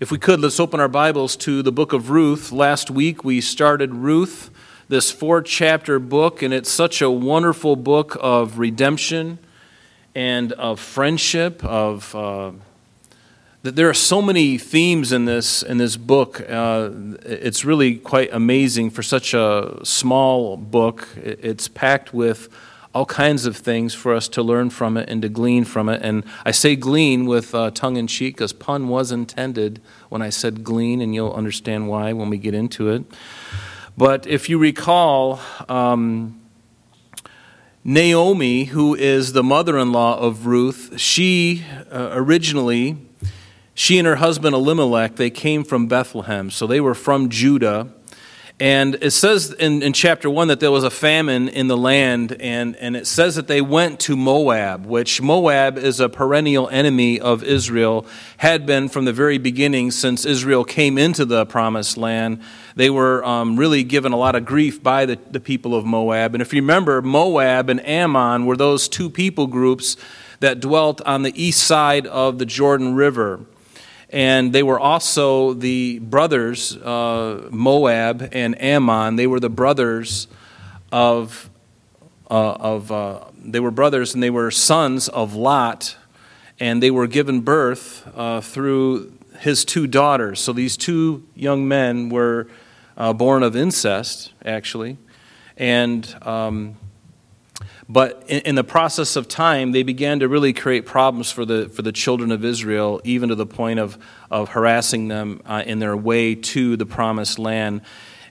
If we could, let's open our Bibles to the book of Ruth. Last week we started Ruth, this four chapter book, and it's such a wonderful book of redemption and of friendship, of. Uh, that there are so many themes in this in this book. Uh, it's really quite amazing for such a small book. It's packed with all kinds of things for us to learn from it and to glean from it. And I say glean with uh, tongue in cheek because pun was intended when I said glean, and you'll understand why when we get into it. But if you recall, um, Naomi, who is the mother in law of Ruth, she uh, originally, she and her husband Elimelech, they came from Bethlehem. So they were from Judah. And it says in, in chapter 1 that there was a famine in the land, and, and it says that they went to Moab, which Moab is a perennial enemy of Israel, had been from the very beginning since Israel came into the promised land. They were um, really given a lot of grief by the, the people of Moab. And if you remember, Moab and Ammon were those two people groups that dwelt on the east side of the Jordan River and they were also the brothers, uh, Moab and Ammon. They were the brothers of, uh, of uh, they were brothers and they were sons of Lot, and they were given birth uh, through his two daughters. So these two young men were uh, born of incest, actually, and um, but in, in, the process of time, they began to really create problems for the, for the children of Israel, even to the point of, of harassing them uh, in their way to the promised land.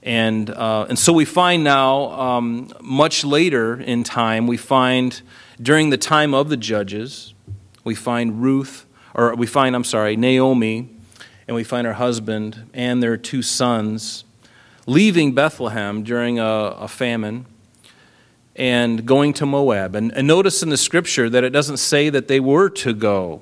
And, uh, and so we find now, um, much later in time, we find during the time of the judges, we find Ruth, or we find, I'm sorry, Naomi, and we find her husband and their two sons leaving Bethlehem during a, a famine and going to Moab. And, and notice in the scripture that it doesn't say that they were to go.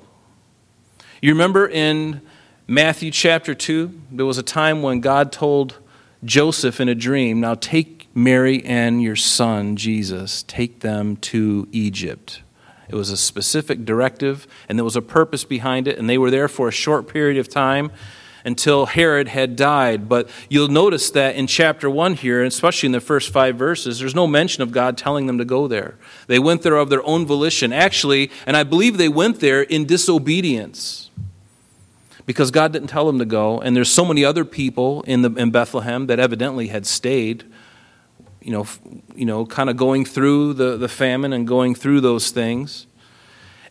You remember in Matthew chapter 2, there was a time when God told Joseph in a dream, Now take Mary and your son, Jesus, take them to Egypt. It was a specific directive, and there was a purpose behind it, and they were there for a short period of time until Herod had died. But you'll notice that in chapter 1 here, especially in the first five verses, there's no mention of God telling them to go there. They went there of their own volition. Actually, and I believe they went there in disobedience because God didn't tell them to go. And there's so many other people in, the, in Bethlehem that evidently had stayed. You know, you know, kind of going through the, the famine and going through those things.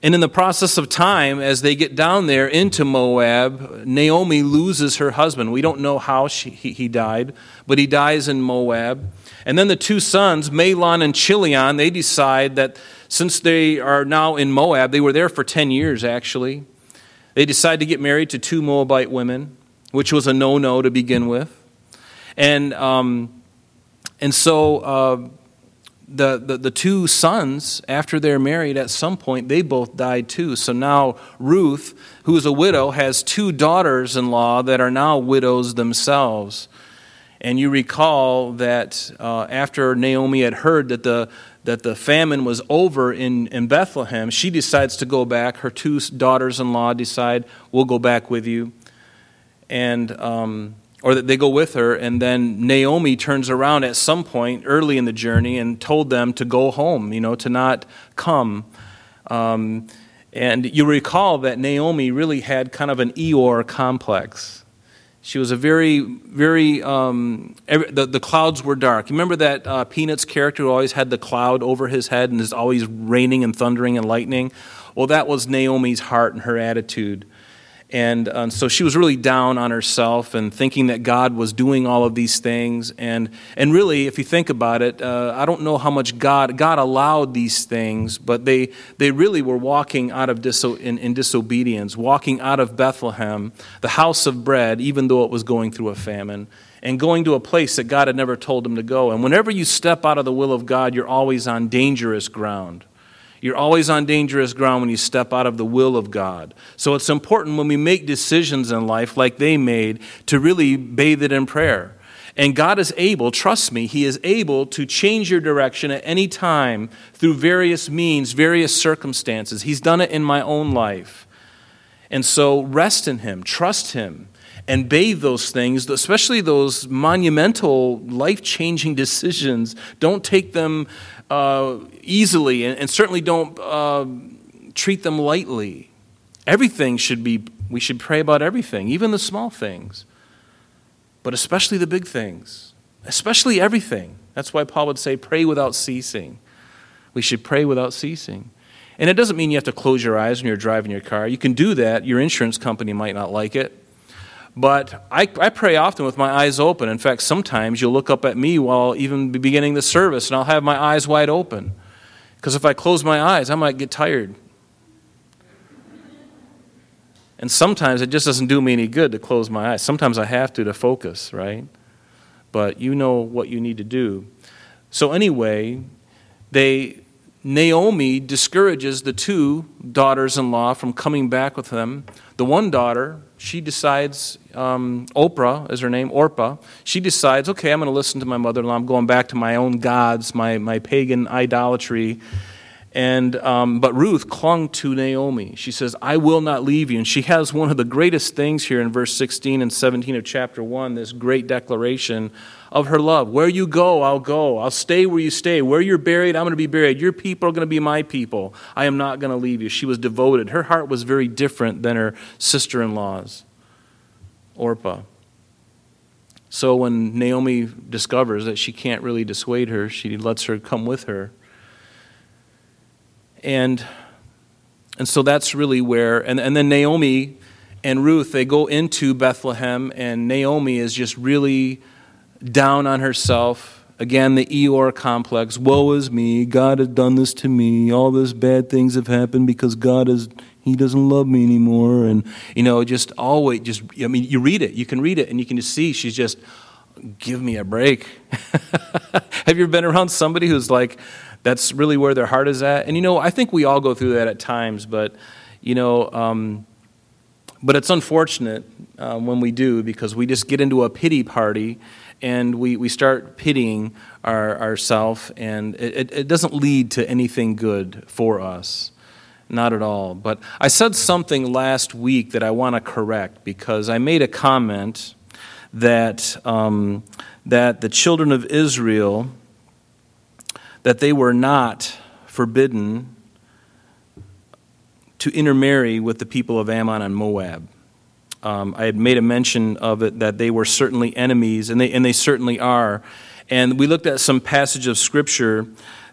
And in the process of time, as they get down there into Moab, Naomi loses her husband. We don't know how she, he, he died, but he dies in Moab. And then the two sons, Mahlon and Chilion, they decide that since they are now in Moab, they were there for 10 years actually, they decide to get married to two Moabite women, which was a no no to begin with. And, um, and so. Uh, the, the, the two sons, after they're married, at some point, they both died too. So now Ruth, who is a widow, has two daughters in law that are now widows themselves. And you recall that uh, after Naomi had heard that the, that the famine was over in, in Bethlehem, she decides to go back. Her two daughters in law decide, We'll go back with you. And um, or that they go with her, and then Naomi turns around at some point early in the journey and told them to go home, you know, to not come. Um, and you recall that Naomi really had kind of an Eeyore complex. She was a very, very, um, every, the, the clouds were dark. You remember that uh, Peanuts character who always had the cloud over his head and is always raining and thundering and lightning? Well, that was Naomi's heart and her attitude. And uh, so she was really down on herself and thinking that God was doing all of these things. And, and really, if you think about it, uh, I don't know how much God, God allowed these things, but they, they really were walking out of diso- in, in disobedience, walking out of Bethlehem, the house of bread, even though it was going through a famine, and going to a place that God had never told them to go. And whenever you step out of the will of God, you're always on dangerous ground. You're always on dangerous ground when you step out of the will of God. So it's important when we make decisions in life like they made to really bathe it in prayer. And God is able, trust me, He is able to change your direction at any time through various means, various circumstances. He's done it in my own life. And so rest in Him, trust Him. and bathe those things, especially those monumental, life changing decisions. Don't take them uh, easily, and, and, certainly don't uh, treat them lightly. Everything should be, we should pray about everything, even the small things, but especially the big things, especially everything. That's why Paul would say, pray without ceasing. We should pray without ceasing. And it doesn't mean you have to close your eyes when you're driving your car. You can do that. Your insurance company might not like it. But I, I pray often with my eyes open. In fact, sometimes you'll look up at me while even beginning the service, and I'll have my eyes wide open. Because if I close my eyes, I might get tired. And sometimes it just doesn't do me any good to close my eyes. Sometimes I have to to focus, right? But you know what you need to do. So, anyway, they Naomi discourages the two daughters in law from coming back with them. The one daughter, she decides, um, Oprah is her name, Orpah, she decides, okay, I'm going to listen to my mother in law. I'm going back to my own gods, my, my pagan idolatry. And, um, but Ruth clung to Naomi. She says, I will not leave you. And she has one of the greatest things here in verse 16 and 17 of chapter 1, this great declaration of her love. Where you go, I'll go. I'll stay where you stay. Where you're buried, I'm going to be buried. Your people are going to be my people. I am not going to leave you. She was devoted. Her heart was very different than her sister in law's, Orpah. So when Naomi discovers that she can't really dissuade her, she lets her come with her. And, and so that's really where, and, and then Naomi and Ruth, they go into Bethlehem, and Naomi is just really down on herself. Again, the Eeyore complex. Woe is me. God has done this to me. All these bad things have happened because God is, He doesn't love me anymore. And, you know, just always, just, I mean, you read it. You can read it and you can just see she's just, give me a break. have you ever been around somebody who's like, that's really where their heart is at. And you know, I think we all go through that at times, but you know, um, but it's unfortunate um, when we do because we just get into a pity party and we, we start pitying our, ourselves, and it, it doesn't lead to anything good for us. Not at all. But I said something last week that I want to correct because I made a comment that, um, that the children of Israel that they were not forbidden to intermarry with the people of Ammon and Moab. Um, I had made a mention of it that they were certainly enemies, and they, and they certainly are. And we looked at some passage of Scripture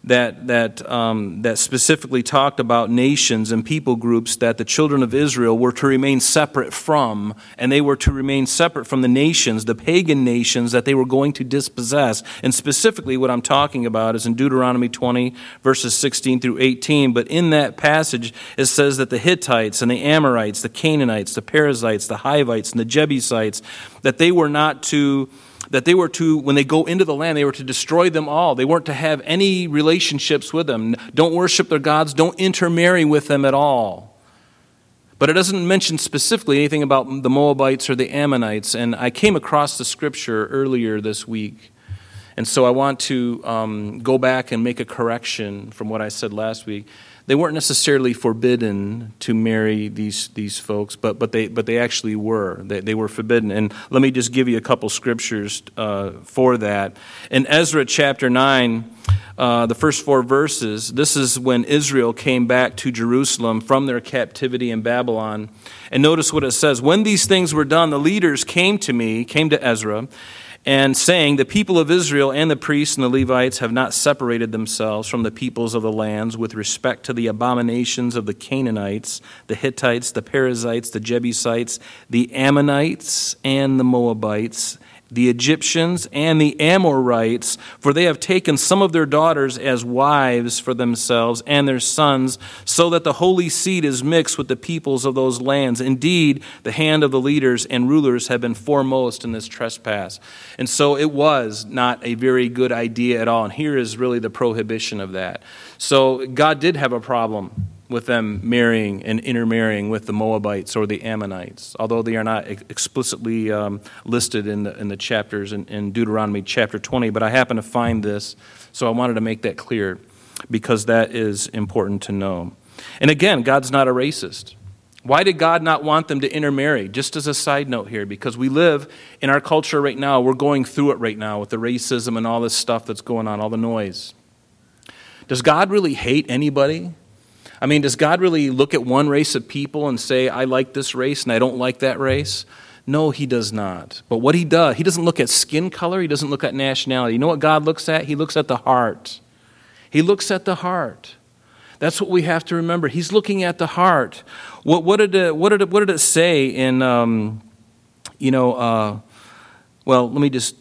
that, that, um, that specifically talked about nations and people groups that the children of Israel were to remain separate from, and they were to remain separate from the nations, the pagan nations that they were going to dispossess. And specifically, what I'm talking about is in Deuteronomy 20, verses 16 through 18. But in that passage, it says that the Hittites and the Amorites, the Canaanites, the Perizzites, the Hivites, and the Jebusites, that they were not to that they were to, when they go into the land, they were to destroy them all. They weren't to have any relationships with them. Don't worship their gods, don't intermarry with them at all. But it doesn't mention specifically anything about the Moabites or the Ammonites. And I came across the scripture earlier this week. And so I want to um, go back and make a correction from what I said last week they weren't necessarily forbidden to marry these, these folks, but, but, they, but they actually were. They, they were forbidden. And let me just give you a couple scriptures uh, for that. In Ezra chapter 9, uh, the first four verses, this is when Israel came back to Jerusalem from their captivity in Babylon. And notice what it says When these things were done, the leaders came to me, came to Ezra, and saying, The people of Israel and the priests and the Levites have not separated themselves from the peoples of the lands with respect to the abominations of the Canaanites, the Hittites, the Perizzites, the Jebusites, the Ammonites, and the Moabites the Egyptians and the Amorites, for they have taken some of their daughters as wives for themselves and their sons, so that the holy seed is mixed with the peoples of those lands. Indeed, the hand of the leaders and rulers have been foremost in this trespass. And so it was not a very good idea at all. And here is really the prohibition of that. So God did have a problem with them marrying and intermarrying with the Moabites or the Ammonites, although they are not explicitly um, listed in the, in the chapters in, in Deuteronomy chapter 20. But I happen to find this, so I wanted to make that clear because that is important to know. And again, God's not a racist. Why did God not want them to intermarry? Just as a side note here, because we live in our culture right now, we're going through it right now with the racism and all this stuff that's going on, all the noise. Does God really hate anybody? I mean, does God really look at one race of people and say, I like this race and I don't like that race? No, he does not. But what he does, he doesn't look at skin color, he doesn't look at nationality. You know what God looks at? He looks at the heart. He looks at the heart. That's what we have to remember. He's looking at the heart. What, what, did, it, what, did, it, what did it say in, um, you know, uh, well, let me just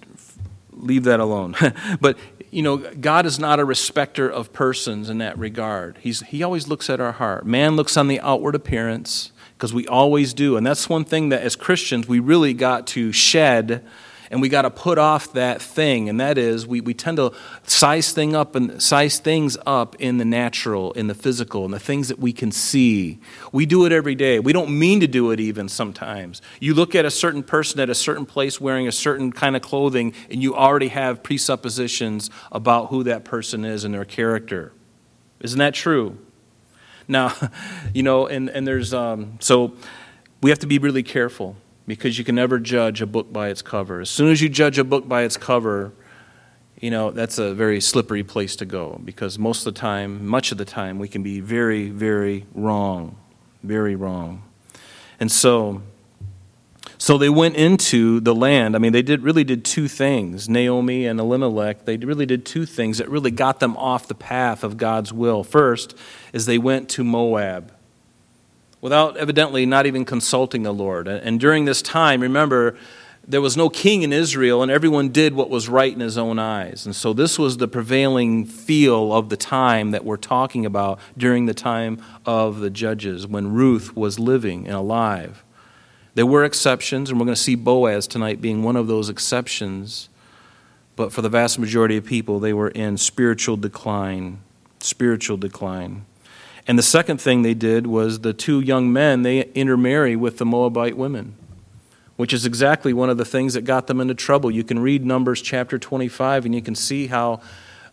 leave that alone. but, you know, God is not a respecter of persons in that regard. He's, he always looks at our heart. Man looks on the outward appearance, because we always do. And that's one thing that as Christians we really got to shed and we got to put off that thing and that is we, we tend to size thing up and size things up in the natural in the physical and the things that we can see. We do it every day. We don't mean to do it even sometimes. You look at a certain person at a certain place wearing a certain kind of clothing and you already have presuppositions about who that person is and their character. Isn't that true? Now, you know, and, and there's, um, so we have to be really careful because you can never judge a book by its cover. As soon as you judge a book by its cover, you know, that's a very slippery place to go because most of the time, much of the time, we can be very, very wrong. Very wrong. And so, so they went into the land. I mean, they did really did two things. Naomi and Elimelech, they really did two things that really got them off the path of God's will. First is they went to Moab without evidently not even consulting the Lord. And during this time, remember, there was no king in Israel, and everyone did what was right in his own eyes. And so, this was the prevailing feel of the time that we're talking about during the time of the judges when Ruth was living and alive. There were exceptions, and we're going to see Boaz tonight being one of those exceptions. But for the vast majority of people, they were in spiritual decline. Spiritual decline. And the second thing they did was the two young men, they intermarry with the Moabite women, which is exactly one of the things that got them into trouble. You can read Numbers chapter 25, and you can see how.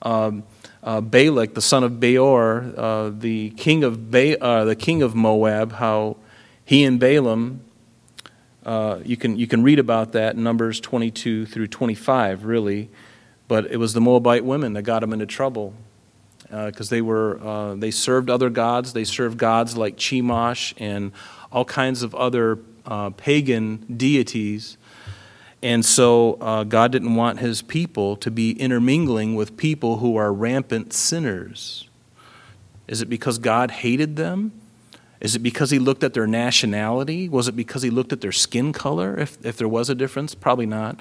Um, uh, Balak, the son of Beor, uh, the king of ba- uh, the king of Moab, how he and Balaam uh, you, can, you can read about that in Numbers 22 through 25, really. But it was the Moabite women that got them into trouble because uh, they were uh, they served other gods. They served gods like Chemosh and all kinds of other uh, pagan deities. And so uh, God didn't want his people to be intermingling with people who are rampant sinners. Is it because God hated them? Is it because he looked at their nationality? Was it because he looked at their skin color, if, if there was a difference? Probably not.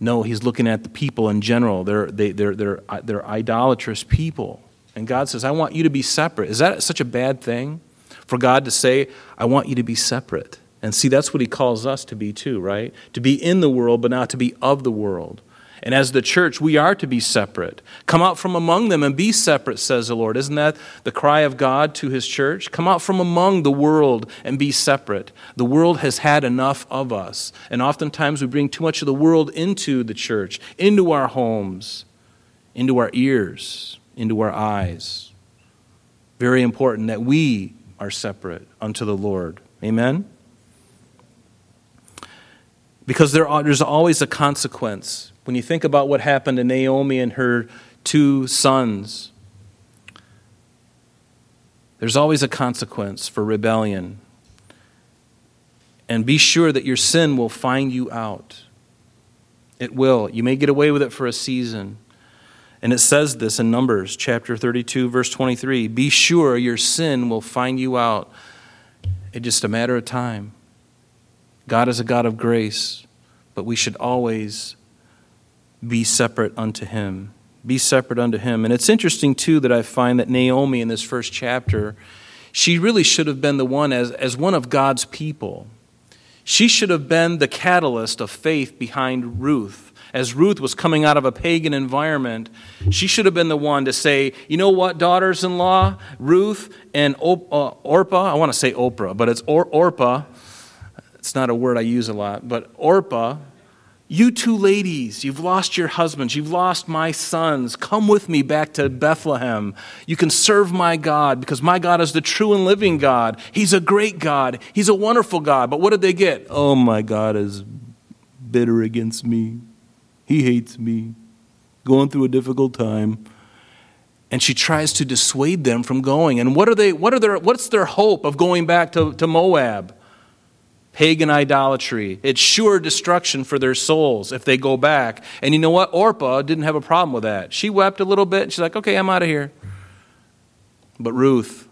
No, he's looking at the people in general. They're, they, they're, they're, uh, they're idolatrous people. And God says, I want you to be separate. Is that such a bad thing? For God to say, I want you to be separate. And see, that's what he calls us to be too, right? To be in the world, but not to be of the world. And as the church, we are to be separate. Come out from among them and be separate, says the Lord. Isn't that the cry of God to his church? Come out from among the world and be separate. The world has had enough of us. And oftentimes we bring too much of the world into the church, into our homes, into our ears, into our eyes. Very important that we are separate unto the Lord. Amen? Because there there's always a consequence when you think about what happened to Naomi and her two sons, there's always a consequence for rebellion. And be sure that your sin will find you out. It will. You may get away with it for a season. And it says this in Numbers chapter 32, verse 23 Be sure your sin will find you out. It's just a matter of time. God is a God of grace, but we should always be separate unto him. Be separate unto him. And it's interesting, too, that I find that Naomi in this first chapter, she really should have been the one as, as one of God's people. She should have been the catalyst of faith behind Ruth. As Ruth was coming out of a pagan environment, she should have been the one to say, You know what, daughters in law, Ruth and Op- uh, Orpah, I want to say Oprah, but it's or- Orpah. It's not a word I use a lot, but Orpah You two ladies, you've lost your husbands, you've lost my sons. Come with me back to Bethlehem. You can serve my God because my God is the true and living God. He's a great God, He's a wonderful God. But what did they get? Oh, my God is bitter against me. He hates me. Going through a difficult time. And she tries to dissuade them from going. And what are they, what are their, what's their hope of going back to, to Moab? Pagan idolatry. It's sure destruction for their souls if they go back. And you know what? Orpah didn't have a problem with that. She wept a little bit. And she's like, okay, I'm out of here. But Ruth,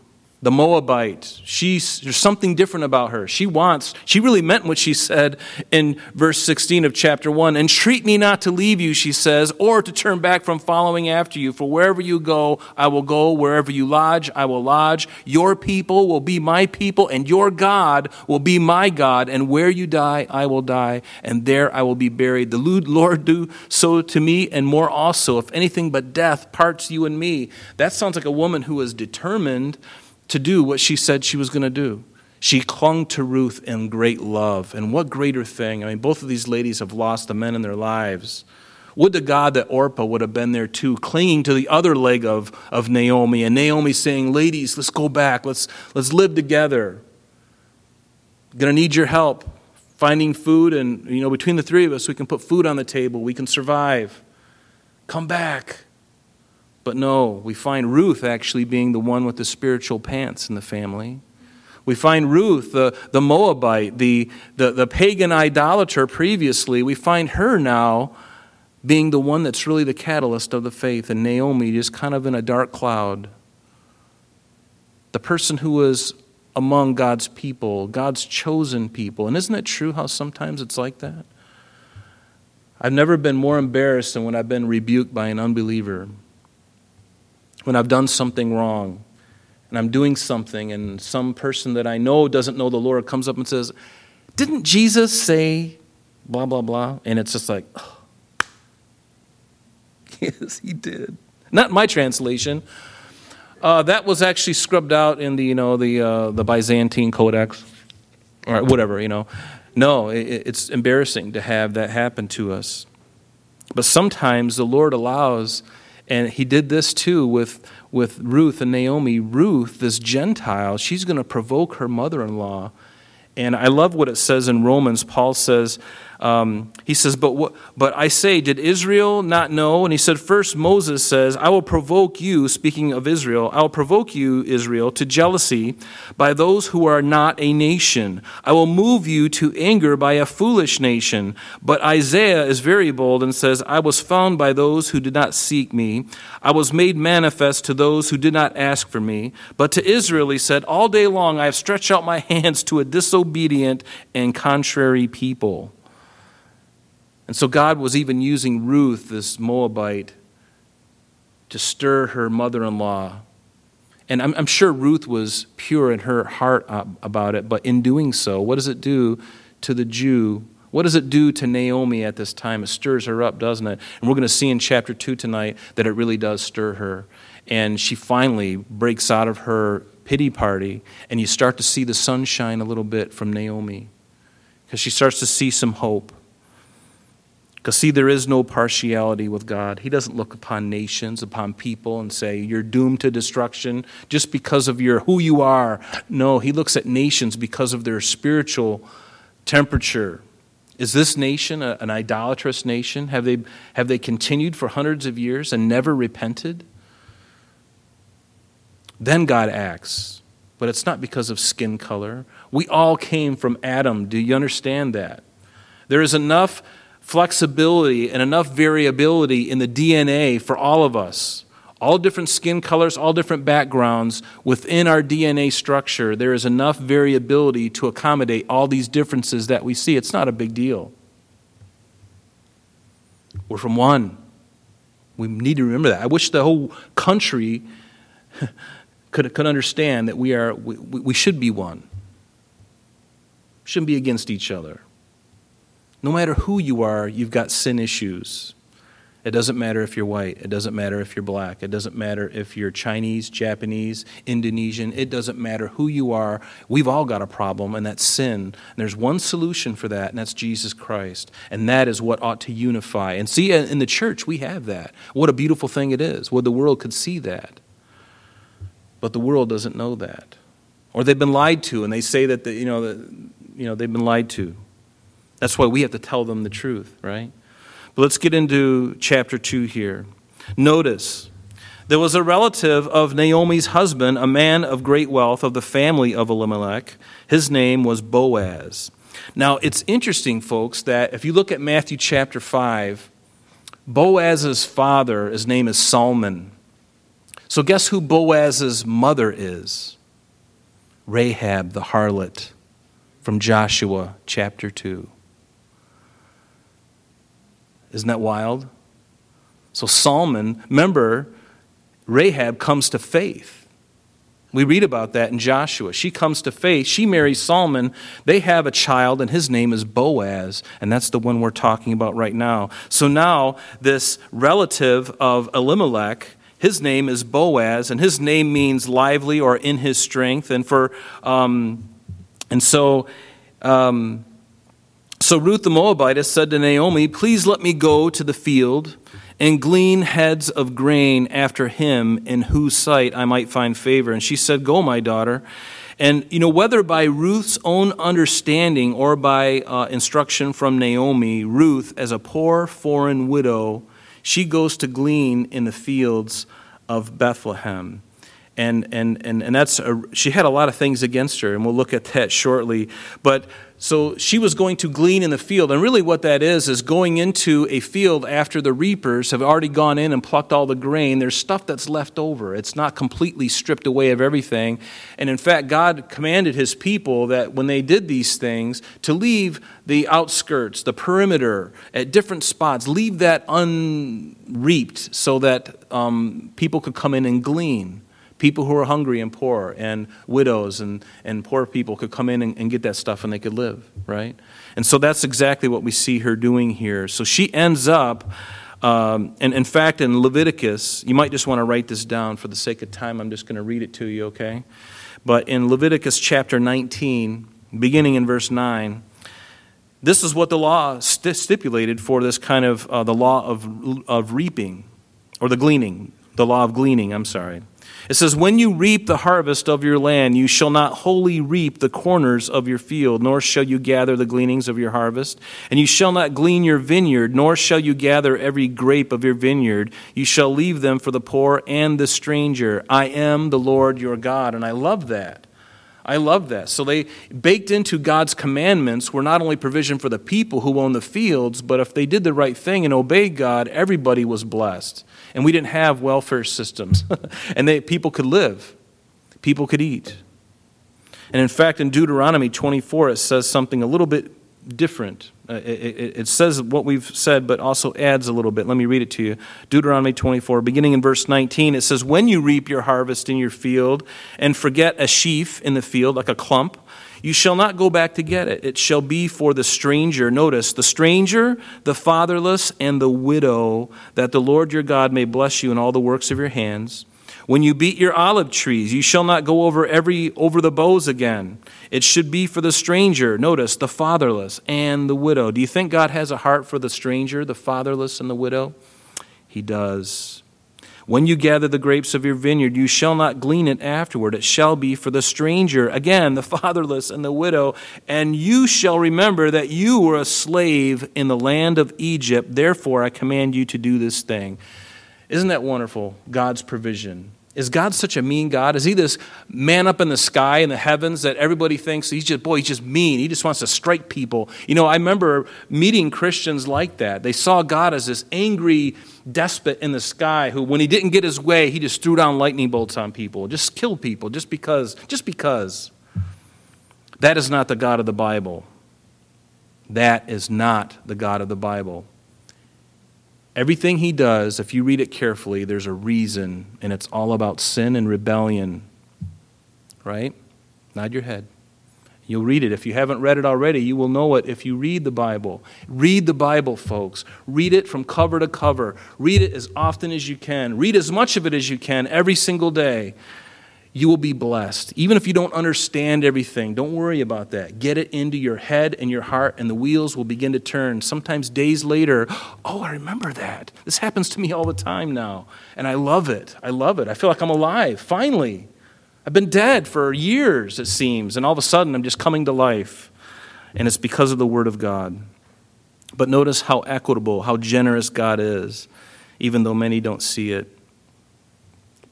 the Moabite, she's, there's something different about her. She wants, she really meant what she said in verse 16 of chapter 1. Entreat me not to leave you, she says, or to turn back from following after you. For wherever you go, I will go. Wherever you lodge, I will lodge. Your people will be my people, and your God will be my God. And where you die, I will die, and there I will be buried. The Lord do so to me, and more also, if anything but death parts you and me. That sounds like a woman who is determined to do what she said she was going to do. She clung to Ruth in great love. And what greater thing? I mean, both of these ladies have lost the men in their lives. Would to God that Orpah would have been there too, clinging to the other leg of, of Naomi, and Naomi saying, Ladies, let's go back, let's, let's live together. Gonna need your help finding food, and you know, between the three of us, we can put food on the table, we can survive. Come back. But no, we find Ruth actually being the one with the spiritual pants in the family. We find Ruth, the, the Moabite, the, the, the pagan idolater previously, we find her now being the one that's really the catalyst of the faith, and Naomi just kind of in a dark cloud. The person who was among God's people, God's chosen people. And isn't it true how sometimes it's like that? I've never been more embarrassed than when I've been rebuked by an unbeliever when I've done something wrong and I'm doing something, and some person that I know doesn't know the Lord comes up and says, Didn't Jesus say blah, blah, blah? And it's just like, oh. Yes, he did. Not my translation. Uh, that was actually scrubbed out in the, you know, the, uh, the Byzantine Codex, or whatever, you know. No, it, it's embarrassing to have that happen to us. But sometimes the Lord allows and he did this too with, with Ruth and Naomi. Ruth, this Gentile, she's going to provoke her mother in law. And I love what it says in Romans. Paul says, um, he says, but, what, but I say, did Israel not know? And he said, First, Moses says, I will provoke you, speaking of Israel, I will provoke you, Israel, to jealousy by those who are not a nation. I will move you to anger by a foolish nation. But Isaiah is very bold and says, I was found by those who did not seek me. I was made manifest to those who did not ask for me. But to Israel, he said, All day long I have stretched out my hands to a disobedient and contrary people. And so God was even using Ruth, this Moabite, to stir her mother in law. And I'm, I'm, sure Ruth was pure in her heart about it, but in doing so, what does it do to the Jew? What does it do to Naomi at this time? It stirs her up, doesn't it? And we're going to see in chapter 2 tonight that it really does stir her. And she finally breaks out of her pity party, and you start to see the sunshine a little bit from Naomi because she starts to see some hope. Because, see, there is no partiality with God. He doesn't look upon nations, upon people, and say, You're doomed to destruction just because of your who you are. No, He looks at nations because of their spiritual temperature. Is this nation a, an idolatrous nation? Have they, have they continued for hundreds of years and never repented? Then God acts. But it's not because of skin color. We all came from Adam. Do you understand that? There is enough flexibility and enough variability in the DNA for all of us. All different skin colors, all different backgrounds within our DNA structure, there is enough variability to accommodate all these differences that we see. It's not a big deal. We're from one. We need to remember that. I wish the whole country could, could understand that we, are, we, we should be one. Shouldn't be against each other. No matter who you are, you've got sin issues. It doesn't matter if you're white. It doesn't matter if you're black. It doesn't matter if you're Chinese, Japanese, Indonesian. It doesn't matter who you are. We've all got a problem, and that's sin. And there's one solution for that, and that's Jesus Christ. And that is what ought to unify. And see, in the church, we have that. What a beautiful thing it is. Well, the world could see that. But the world doesn't know that. Or they've been lied to, and they say that, the, you, know, the, you know, they've been lied to. That's why we have to tell them the truth, right? But let's get into chapter 2 here. Notice, there was a relative of Naomi's husband, a man of great wealth of the family of Elimelech. His name was Boaz. Now, it's interesting, folks, that if you look at Matthew chapter 5, Boaz's father, his name is Salmon. So, guess who Boaz's mother is? Rahab the harlot from Joshua chapter 2. Isn't that wild? So, Solomon, remember, Rahab comes to faith. We read about that in Joshua. She comes to faith. She marries Solomon. They have a child, and his name is Boaz, and that's the one we're talking about right now. So now, this relative of Elimelech, his name is Boaz, and his name means lively or in his strength. And for, um, and so, um, so Ruth the Moabitess said to Naomi, Please let me go to the field and glean heads of grain after him in whose sight I might find favor. And she said, Go, my daughter. And, you know, whether by Ruth's own understanding or by uh, instruction from Naomi, Ruth, as a poor foreign widow, she goes to glean in the fields of Bethlehem and and and, and that's a, she had a lot of things against her and we'll look at that shortly. But so she was going to glean in the field and really what that is is going into a field after the reapers have already gone in and plucked all the grain. There's stuff that's left over. It's not completely stripped away of everything. And in fact god commanded his people that when they did these things to leave the outskirts the perimeter at different spots leave that unreaped so that um, people could come in and glean people who are hungry and poor, and widows and, and poor people could come in and, and get that stuff and they could live, right? And so that's exactly what we see her doing here. So she ends up, um, and in fact, in Leviticus, you might just want to write this down for the sake of time. I'm just going to read it to you, okay? But in Leviticus chapter 19, beginning in verse 9, this is what the law st- stipulated for this kind of uh, the law of, of reaping, or the gleaning, the law of gleaning, I'm sorry. It says, When you reap the harvest of your land, you shall not wholly reap the corners of your field, nor shall you gather the gleanings of your harvest. And you shall not glean your vineyard, nor shall you gather every grape of your vineyard. You shall leave them for the poor and the stranger. I am the Lord your God. And I love that. I love that. So they baked into God's commandments were not only provision for the people who owned the fields, but if they did the right thing and obeyed God, everybody was blessed and we didn't have welfare systems. and they, people could live, people could eat. And in fact, in Deuteronomy 24, it says something a little bit different. Uh, it, it, says what we've said, but also adds a little bit. Let me read it to you. Deuteronomy 24, beginning in verse 19, it says, When you reap your harvest in your field and forget a sheaf in the field, like a clump, you shall not go back to get it. It shall be for the stranger. Notice, the stranger, the fatherless, and the widow, that the Lord your God may bless you in all the works of your hands. When you beat your olive trees, you shall not go over every over the boughs again. It should be for the stranger, notice, the fatherless and the widow. Do you think God has a heart for the stranger, the fatherless and the widow? He does. When you gather the grapes of your vineyard, you shall not glean it afterward. It shall be for the stranger, again, the fatherless and the widow. And you shall remember that you were a slave in the land of Egypt. Therefore, I command you to do this thing. Isn't that wonderful? God's provision. Is God such a mean God? Is he this man up in the sky in the heavens that everybody thinks he's just, boy, he's just mean. He just wants to strike people. You know, I remember meeting Christians like that. They saw God as this angry despot in the sky who, when he didn't get his way, he just threw down lightning bolts on people, just killed people, just because, just because. That is not the God of the Bible. That is not the God of the Bible. Everything he does, if you read it carefully, there's a reason, and it's all about sin and rebellion. Right? Nod your head. You'll read it. If you haven't read it already, you will know it if you read the Bible. Read the Bible, folks. Read it from cover to cover. Read it as often as you can. Read as much of it as you can every single day. You will be blessed. Even if you don't understand everything, don't worry about that. Get it into your head and your heart, and the wheels will begin to turn. Sometimes days later, oh, I remember that. This happens to me all the time now. And I love it. I love it. I feel like I'm alive, finally. I've been dead for years, it seems, and all of a sudden I'm just coming to life. And it's because of the Word of God. But notice how equitable, how generous God is, even though many don't see it.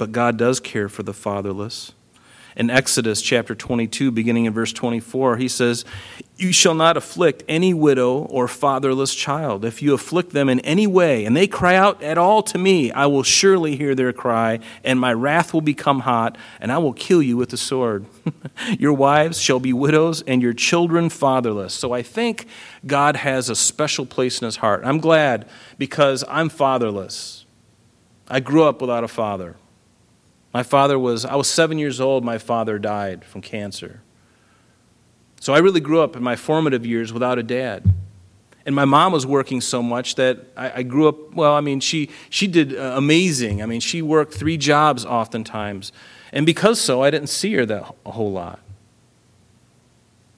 But God does care for the fatherless. In Exodus chapter 22, beginning in verse 24, he says, You shall not afflict any widow or fatherless child. If you afflict them in any way, and they cry out at all to me, I will surely hear their cry, and my wrath will become hot, and I will kill you with the sword. your wives shall be widows, and your children fatherless. So I think God has a special place in his heart. I'm glad because I'm fatherless. I grew up without a father. My father was, I was seven years old, my father died from cancer. So I really grew up in my formative years without a dad. And my mom was working so much that I, I grew up, well, I mean, she, she did uh, amazing. I mean, she worked three jobs oftentimes. And because so, I didn't see her that a whole lot.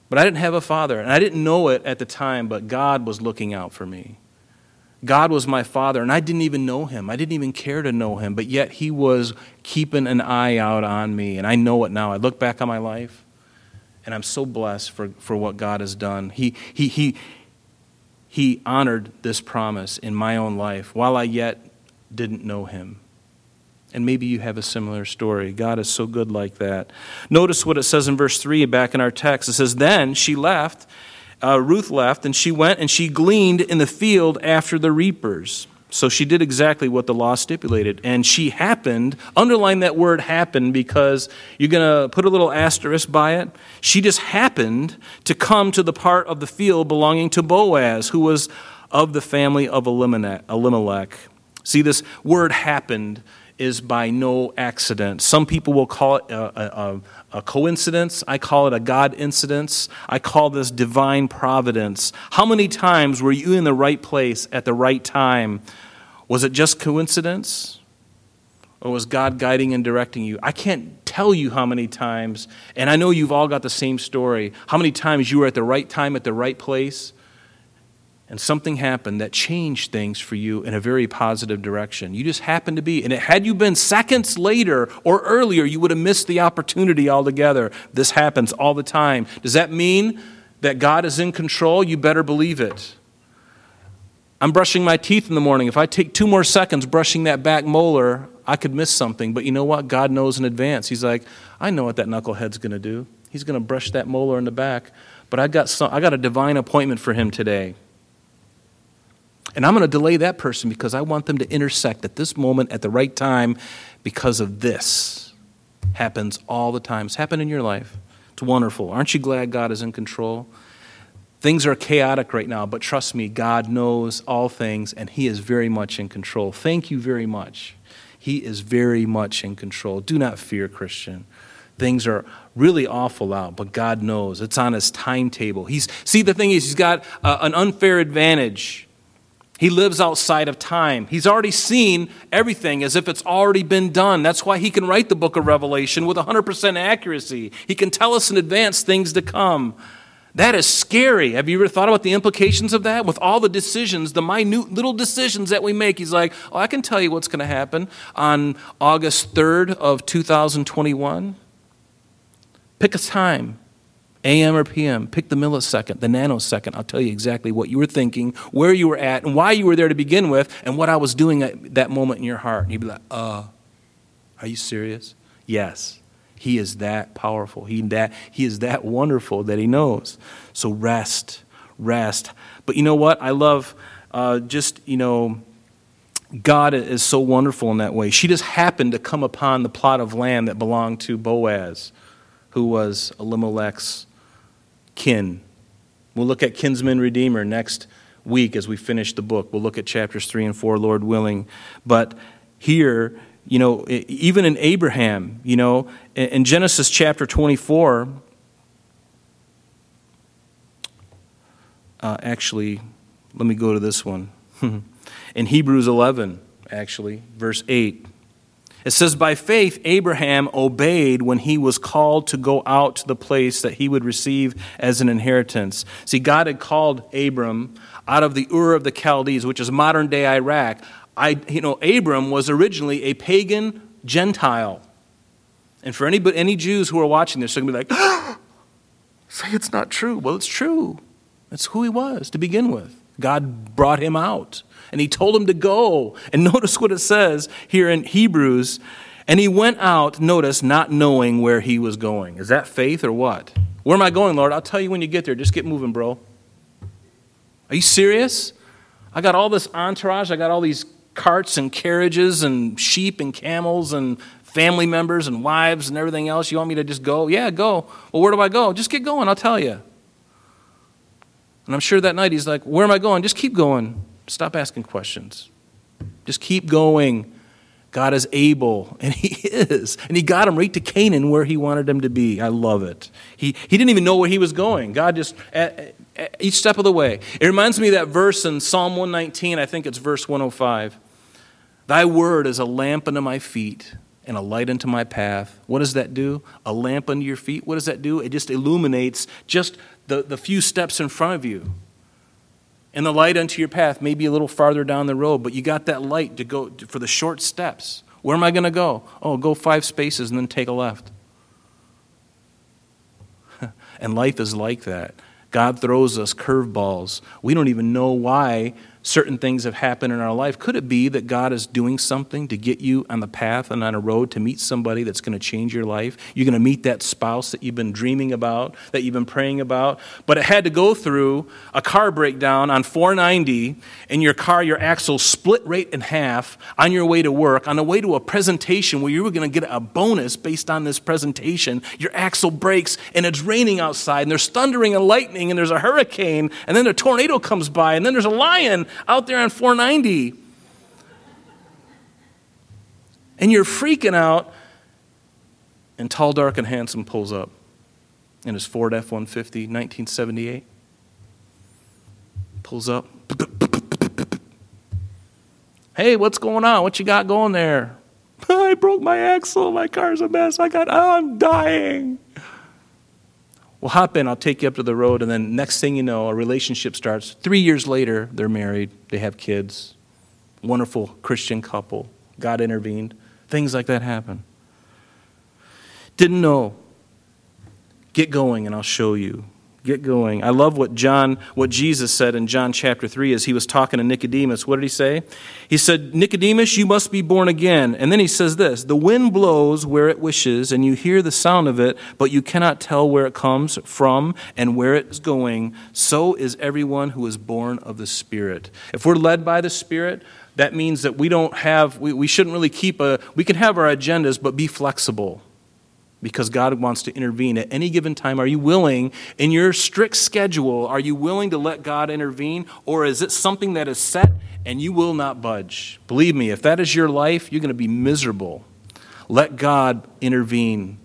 But I didn't have a father, and I didn't know it at the time, but God was looking out for me. God was my father, and I didn't even know him. I didn't even care to know him, but yet he was keeping an eye out on me, and I know it now. I look back on my life, and I'm so blessed for, for what God has done. He, he, he, he honored this promise in my own life while I yet didn't know him. And maybe you have a similar story. God is so good like that. Notice what it says in verse 3 back in our text. It says, Then she left uh, Ruth left, and she went and she gleaned in the field after the reapers. So she did exactly what the law stipulated. And she happened, underline that word happened because you're going to put a little asterisk by it. She just happened to come to the part of the field belonging to Boaz, who was of the family of Elimelech. See, this word happened is by no accident. Some people will call it a, a, a, coincidence. I call it a God incidence. I call this divine providence. How many times were you in the right place at the right time? Was it just coincidence? Or was God guiding and directing you? I can't tell you how many times, and I know you've all got the same story, how many times you were at the right time at the right place and something happened that changed things for you in a very positive direction. You just happened to be. And had you been seconds later or earlier, you would have missed the opportunity altogether. This happens all the time. Does that mean that God is in control? You better believe it. I'm brushing my teeth in the morning. If I take two more seconds brushing that back molar, I could miss something. But you know what? God knows in advance. He's like, I know what that knucklehead's going to do. He's going to brush that molar in the back. But I got, some, I got a divine appointment for him today. And I'm going to delay that person because I want them to intersect at this moment at the right time because of this. Happens all the time. It's happened in your life. It's wonderful. Aren't you glad God is in control? Things are chaotic right now, but trust me, God knows all things and He is very much in control. Thank you very much. He is very much in control. Do not fear, Christian. Things are really awful out, but God knows. It's on His timetable. He's, see, the thing is, He's got uh, an unfair advantage he lives outside of time. He's already seen everything as if it's already been done. That's why he can write the book of Revelation with 100% accuracy. He can tell us in advance things to come. That is scary. Have you ever thought about the implications of that? With all the decisions, the minute little decisions that we make, he's like, "Oh, I can tell you what's going to happen on August 3rd of 2021." Pick a time. AM or PM, pick the millisecond, the nanosecond. I'll tell you exactly what you were thinking, where you were at, and why you were there to begin with, and what I was doing at that moment in your heart. And you'd be like, uh, are you serious? Yes. He is that powerful. He, that, he is that wonderful that he knows. So rest, rest. But you know what? I love uh, just, you know, God is so wonderful in that way. She just happened to come upon the plot of land that belonged to Boaz, who was Elimelech's kin. We'll look at kinsman redeemer next week as we finish the book. We'll look at chapters 3 and 4, Lord willing. But here, you know, even in Abraham, you know, in Genesis chapter 24, uh, actually, let me go to this one. in Hebrews 11, actually, verse 8. It says, By faith, Abraham obeyed when he was called to go out to the place that he would receive as an inheritance. See, God had called Abram out of the Ur of the Chaldees, which is modern day Iraq. I, you know, Abram was originally a pagan Gentile. And for any, but any Jews who are watching this, they're going to be like, say it's not true. Well, it's true. That's who he was to begin with. God brought him out and he told him to go. And notice what it says here in Hebrews. And he went out, notice, not knowing where he was going. Is that faith or what? Where am I going, Lord? I'll tell you when you get there. Just get moving, bro. Are you serious? I got all this entourage. I got all these carts and carriages and sheep and camels and family members and wives and everything else. You want me to just go? Yeah, go. Well, where do I go? Just get going. I'll tell you. And I'm sure that night he's like, Where am I going? Just keep going. Stop asking questions. Just keep going. God is able, and He is. And He got him right to Canaan where He wanted him to be. I love it. He, he didn't even know where he was going. God just, at, at each step of the way. It reminds me of that verse in Psalm 119, I think it's verse 105. Thy word is a lamp unto my feet and a light unto my path. What does that do? A lamp unto your feet. What does that do? It just illuminates just the, the few steps in front of you and the light unto your path may be a little farther down the road, but you got that light to go for the short steps. Where am I going to go? Oh, go five spaces and then take a left. and life is like that. God throws us curveballs. We don't even know why certain things have happened in our life. Could it be that God is doing something to get you on the path and on a road to meet somebody that's going to change your life? You're going to meet that spouse that you've been dreaming about, that you've been praying about, but it had to go through a car breakdown on 490, and your car, your axle split right in half on your way to work, on the way to a presentation where you were going to get a bonus based on this presentation. Your axle breaks, and it's raining outside, and there's thundering and lightning, and there's a hurricane, and then a tornado comes by, and then there's a lion out there on 490. And you're freaking out, and Tall, Dark, and Handsome pulls up in his Ford F 150, 1978. Pulls up. Hey, what's going on? What you got going there? I broke my axle. My car's a mess. I got, oh, I'm dying. Well, hop in, I'll take you up to the road, and then next thing you know, a relationship starts. Three years later, they're married, they have kids. Wonderful Christian couple. God intervened. Things like that happen. Didn't know. Get going, and I'll show you. Get going. I love what John, what Jesus said in John chapter 3 as he was talking to Nicodemus. What did he say? He said, Nicodemus, you must be born again. And then he says this The wind blows where it wishes, and you hear the sound of it, but you cannot tell where it comes from and where it is going. So is everyone who is born of the Spirit. If we're led by the Spirit, that means that we don't have, we, we shouldn't really keep a, we can have our agendas, but be flexible because God wants to intervene at any given time. Are you willing, in your strict schedule, are you willing to let God intervene? Or is it something that is set and you will not budge? Believe me, if that is your life, you're going to be miserable. Let God intervene.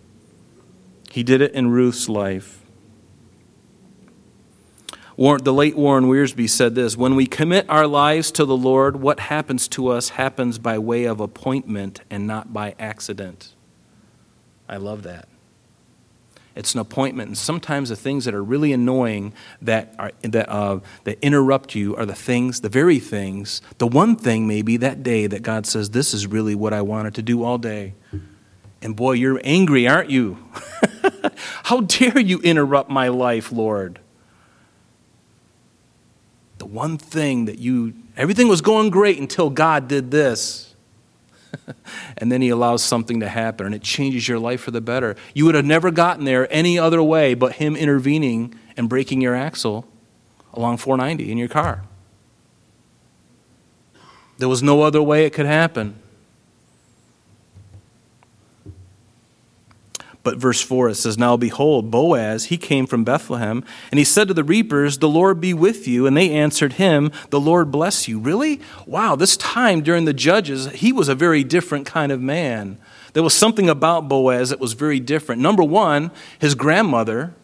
He did it in Ruth's life. The late Warren Wiersbe said this When we commit our lives to the Lord, what happens to us happens by way of appointment and not by accident. I love that. It's an appointment, and sometimes the things that are really annoying that are that uh, that interrupt you are the things, the very things, the one thing maybe that day that God says, "This is really what I wanted to do all day." And boy, you're angry, aren't you? How dare you interrupt my life, Lord? The one thing that you, everything was going great until God did this. and then he allows something to happen and it changes your life for the better. You would have never gotten there any other way but him intervening and breaking your axle along 490 in your car. There was no other way it could happen. But verse 4, it says, Now behold, Boaz, he came from Bethlehem, and he said to the reapers, The Lord be with you. And they answered him, The Lord bless you. Really? Wow, this time during the Judges, he was a very different kind of man. There was something about Boaz that was very different. Number one, his grandmother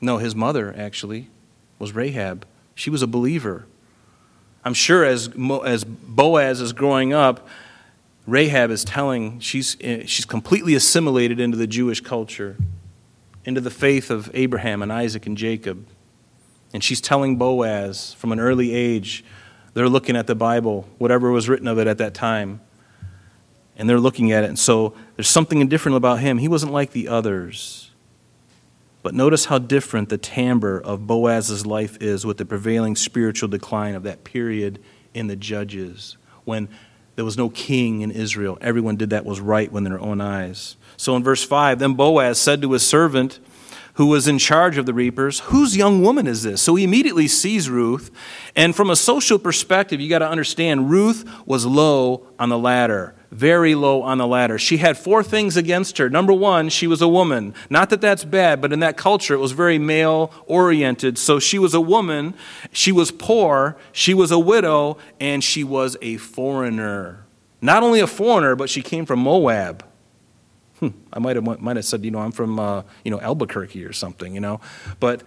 No, his mother, actually, was Rahab. She was a believer. I'm sure as, as Boaz is growing up, Rahab is telling, she's, eh, she's completely assimilated into the Jewish culture, into the faith of Abraham and Isaac and Jacob. And she's telling Boaz from an early age, they're looking at the Bible, whatever was written of it at that time, and they're looking at it. And so there's something different about him. He wasn't like the others. But notice how different the timbre of Boaz's life is with the prevailing spiritual decline of that period in the Judges when there was no king in Israel. Everyone did that was right in their own eyes. So in verse 5, then Boaz said to his servant, who was in charge of the reapers, Whose young woman is this? So he immediately sees Ruth. And from a social perspective, you got to understand Ruth was low on the ladder, very low on the ladder. She had four things against her. Number one, she was a woman. Not that that's bad, but in that culture, it was very male oriented. So she was a woman, she was poor, she was a widow, and she was a foreigner. Not only a foreigner, but she came from Moab. Hmm, I might have, might have said, you know, I'm from, uh, you know, Albuquerque or something, you know. But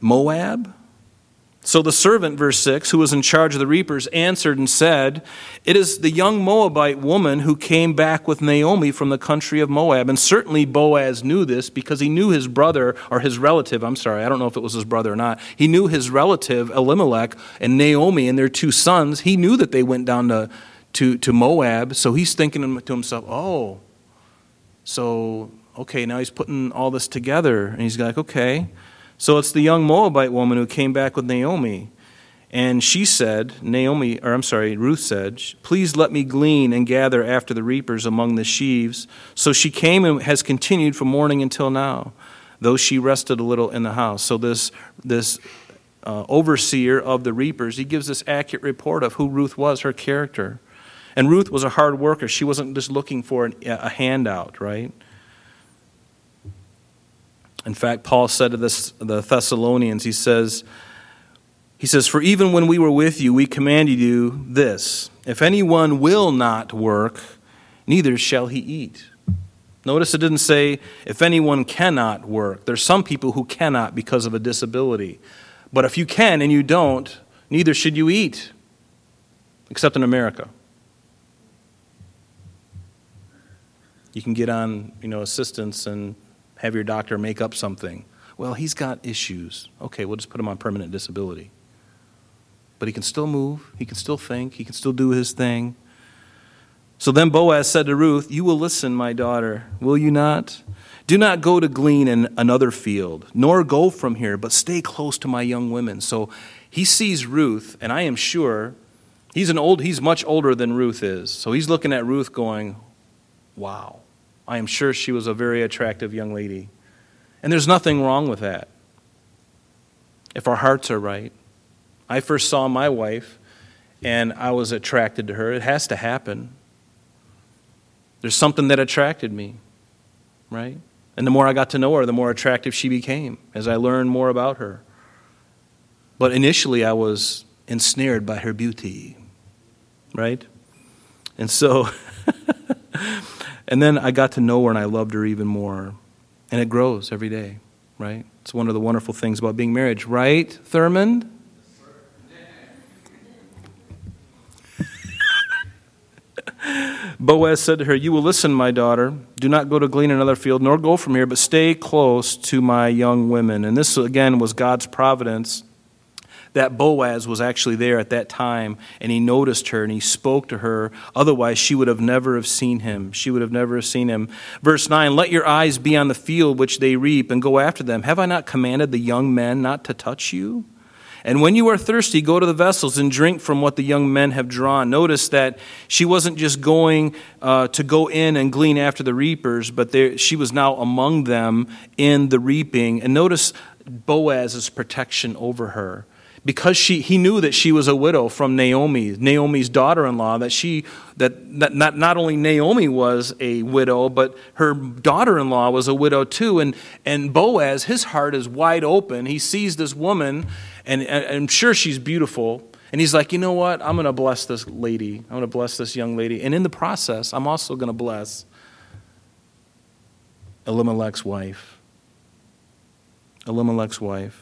Moab? So the servant, verse 6, who was in charge of the reapers, answered and said, It is the young Moabite woman who came back with Naomi from the country of Moab. And certainly Boaz knew this because he knew his brother, or his relative, I'm sorry, I don't know if it was his brother or not. He knew his relative, Elimelech, and Naomi and their two sons. He knew that they went down to, to, to Moab. So he's thinking to himself, Oh, so, okay, now he's putting all this together, and he's like, okay. So it's the young Moabite woman who came back with Naomi. And she said, Naomi, or I'm sorry, Ruth said, Please let me glean and gather after the reapers among the sheaves. So she came and has continued from morning until now, though she rested a little in the house. So this, this uh, overseer of the reapers, he gives this accurate report of who Ruth was, her character. And Ruth was a hard worker. She wasn't just looking for an, a handout, right? In fact, Paul said to this, the Thessalonians, he says, he says, For even when we were with you, we commanded you this if anyone will not work, neither shall he eat. Notice it didn't say, if anyone cannot work. There's some people who cannot because of a disability. But if you can and you don't, neither should you eat, except in America. You can get on, you know, assistance and have your doctor make up something. Well, he's got issues. Okay, we'll just put him on permanent disability. But he can still move, he can still think, he can still do his thing. So then Boaz said to Ruth, You will listen, my daughter, will you not? Do not go to glean in another field, nor go from here, but stay close to my young women. So he sees Ruth, and I am sure he's an old he's much older than Ruth is. So he's looking at Ruth going, Wow. I am sure she was a very attractive young lady. And there's nothing wrong with that if our hearts are right. I first saw my wife and I was attracted to her. It has to happen. There's something that attracted me, right? And the more I got to know her, the more attractive she became as I learned more about her. But initially, I was ensnared by her beauty, right? And so. And then I got to know her and I loved her even more. And it grows every day, right? It's one of the wonderful things about being married, right, Thurmond? Boaz said to her, You will listen, my daughter. Do not go to glean another field, nor go from here, but stay close to my young women. And this, again, was God's providence that Boaz was actually there at that time and he noticed her and he spoke to her. Otherwise, she would have never have seen him. She would have never have seen him. Verse 9 Let your eyes be on the field which they reap and go after them. Have I not commanded the young men not to touch you? And when you are thirsty, go to the vessels and drink from what the young men have drawn. Notice that she wasn't just going uh, to go in and glean after the reapers, but there, she was now among them in the reaping. And notice Boaz's protection over her because she, he knew that she was a widow from Naomi, Naomi's daughter-in-law, that she that, that not, not only Naomi was a widow, but her daughter-in-law was a widow too. And, and Boaz, his heart is wide open. He sees this woman, and, and I'm sure she's beautiful. And he's like, you know what? I'm going to bless this lady. I'm going to bless this young lady. And in the process, I'm also going to bless Elimelech's wife. Elimelech's wife.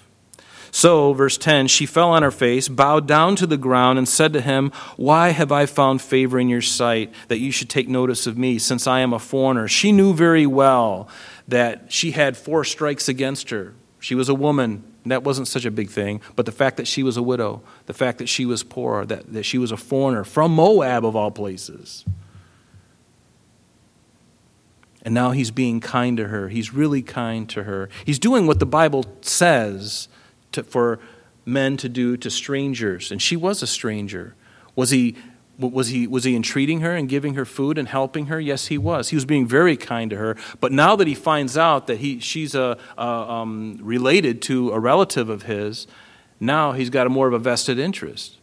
So, verse 10, she fell on her face, bowed down to the ground, and said to him, Why have I found favor in your sight that you should take notice of me, since I am a foreigner? She knew very well that she had four strikes against her. She was a woman. That wasn't such a big thing. But the fact that she was a widow, the fact that she was poor, that, that she was a foreigner from Moab, of all places. And now he's being kind to her. He's really kind to her. He's doing what the Bible says to, for men to do to strangers. And she was a stranger. Was he, was, he, was he entreating her and giving her food and helping her? Yes, he was. He was being very kind to her. But now that he finds out that he, she's a, a um, related to a relative of his, now he's got a more of a vested interest.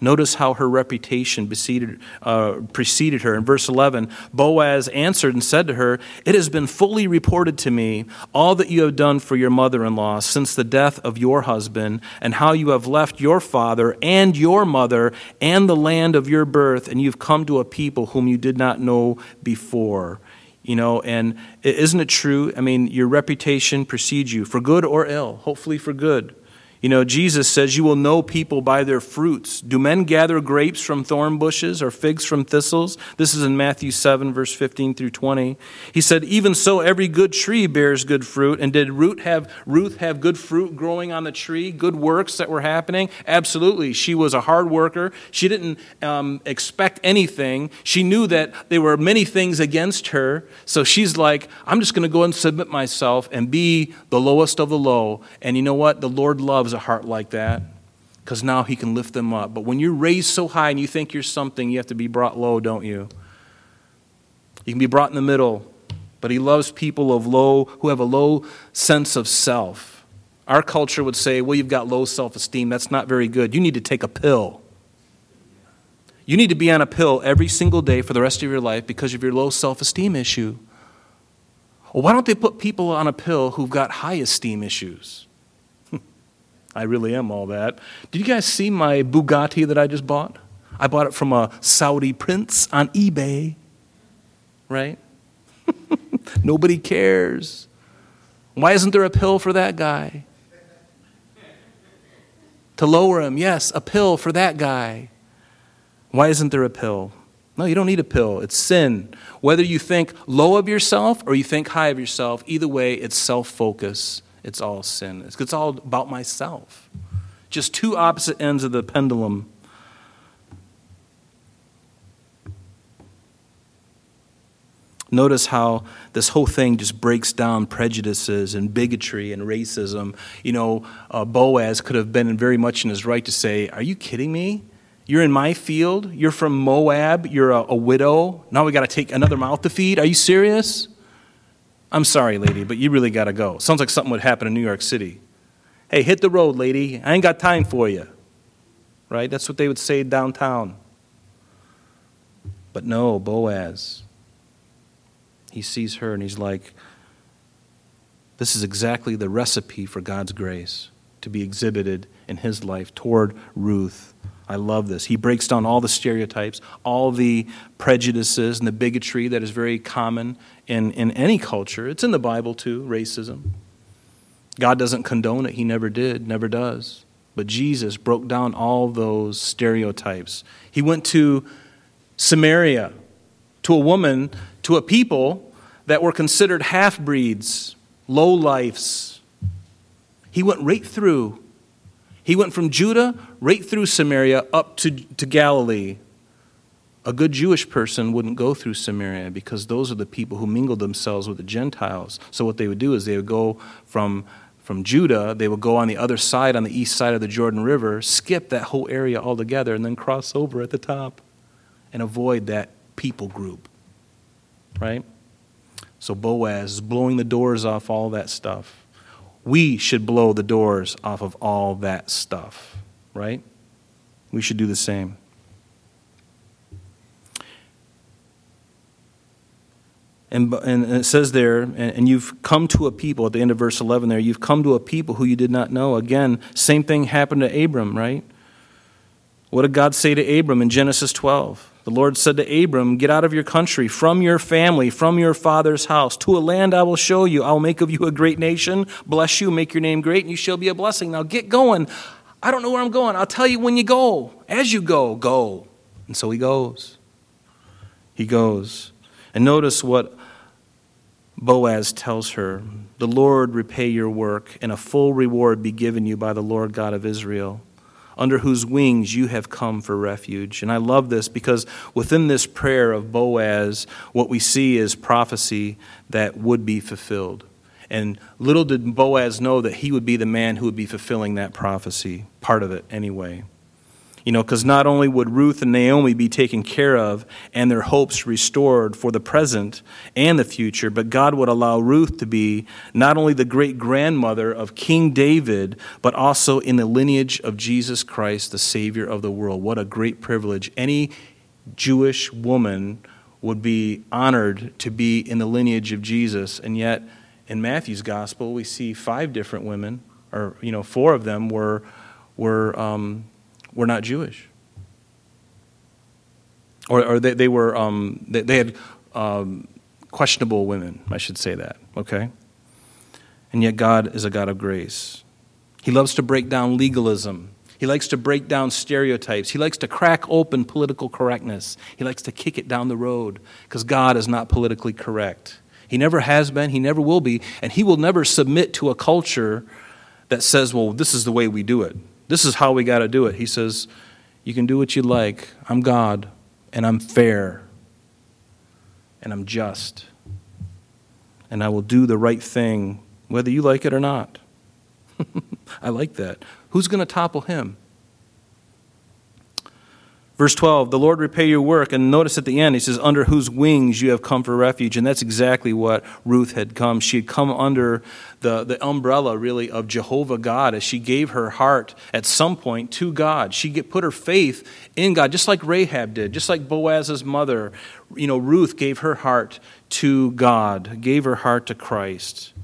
Notice how her reputation preceded, uh, preceded her. In verse 11, Boaz answered and said to her, It has been fully reported to me all that you have done for your mother in law since the death of your husband, and how you have left your father and your mother and the land of your birth, and you've come to a people whom you did not know before. You know, and isn't it true? I mean, your reputation precedes you for good or ill, hopefully for good. You know, Jesus says, You will know people by their fruits. Do men gather grapes from thorn bushes or figs from thistles? This is in Matthew 7, verse 15 through 20. He said, Even so, every good tree bears good fruit. And did Ruth have, Ruth have good fruit growing on the tree, good works that were happening? Absolutely. She was a hard worker. She didn't um, expect anything. She knew that there were many things against her. So she's like, I'm just going to go and submit myself and be the lowest of the low. And you know what? The Lord loves a heart like that because now he can lift them up. But when you're raised so high and you think you're something, you have to be brought low, don't you? You can be brought in the middle, but he loves people of low who have a low sense of self. Our culture would say, well, you've got low self esteem. That's not very good. You need to take a pill. You need to be on a pill every single day for the rest of your life because of your low self esteem issue. Well, why don't they put people on a pill who've got high esteem issues? I really am all that. Did you guys see my Bugatti that I just bought? I bought it from a Saudi prince on eBay, right? Nobody cares. Why isn't there a pill for that guy? To lower him, yes, a pill for that guy. Why isn't there a pill? No, you don't need a pill. It's sin. Whether you think low of yourself or you think high of yourself, either way, it's self focus it's all sin. It's all about myself. Just two opposite ends of the pendulum. Notice how this whole thing just breaks down prejudices and bigotry and racism. You know, uh, Boaz could have been very much in his right to say, Are you kidding me? You're in my field. You're from Moab. You're a, a widow. Now we got to take another mouth to feed. Are you serious? I'm sorry, lady, but you really got to go. Sounds like something would happen in New York City. Hey, hit the road, lady. I ain't got time for you. Right? That's what they would say downtown. But no, Boaz. He sees her and he's like, this is exactly the recipe for God's grace to be exhibited in his life toward Ruth. I love this. He breaks down all the stereotypes, all the prejudices and the bigotry that is very common in, in any culture. It's in the Bible too, racism. God doesn't condone it, He never did, never does. But Jesus broke down all those stereotypes. He went to Samaria, to a woman, to a people that were considered half breeds, low lifes. He went right through he went from Judah right through Samaria up to, to Galilee. A good Jewish person wouldn't go through Samaria because those are the people who mingled themselves with the Gentiles. So what they would do is they would go from from Judah, they would go on the other side, on the east side of the Jordan River, skip that whole area altogether, and then cross over at the top and avoid that people group. Right? So Boaz is blowing the doors off all that stuff we should blow the doors off of all that stuff, right? We should do the same. And, and it says there, and you've come to a people, at the end of verse 11 there, you've come to a people who you did not know. Again, same thing happened to Abram, right? What did God say to Abram in Genesis 12? The Lord said to Abram, Get out of your country, from your family, from your father's house, to a land I will show you. I will make of you a great nation, bless you, make your name great, and you shall be a blessing. Now get going. I don't know where I'm going. I'll tell you when you go. As you go, go. And so he goes. He goes. And notice what Boaz tells her The Lord repay your work, and a full reward be given you by the Lord God of Israel under whose wings you have come for refuge. And I love this because within this prayer of Boaz, what we see is prophecy that would be fulfilled. And little did Boaz know that he would be the man who would be fulfilling that prophecy, part of it anyway. You know, because not only would Ruth and Naomi be taken care of and their hopes restored for the present and the future, but God would allow Ruth to be not only the great grandmother of King David, but also in the lineage of Jesus Christ, the Savior of the world. What a great privilege. Any Jewish woman would be honored to be in the lineage of Jesus, and yet in Matthew's gospel, we see five different women, or, you know, four of them were. were um, were not Jewish. Or, or they, they were, um, they, they, had um, questionable women, I should say that, okay? And yet God is a God of grace. He loves to break down legalism. He likes to break down stereotypes. He likes to crack open political correctness. He likes to kick it down the road because God is not politically correct. He never has been, He never will be, and He will never submit to a culture that says, well, this is the way we do it. This is how we got to do it. He says, You can do what you like. I'm God, and I'm fair, and I'm just, and I will do the right thing, whether you like it or not. I like that. Who's going to topple him? Verse 12, the Lord repay your work. And notice at the end, he says, under whose wings you have come for refuge. And that's exactly what Ruth had come. She had come under the, the umbrella, really, of Jehovah God as she gave her heart at some point to God. She get, put her faith in God, just like Rahab did, just like Boaz's mother. You know, Ruth gave her heart to God, gave her heart to Christ.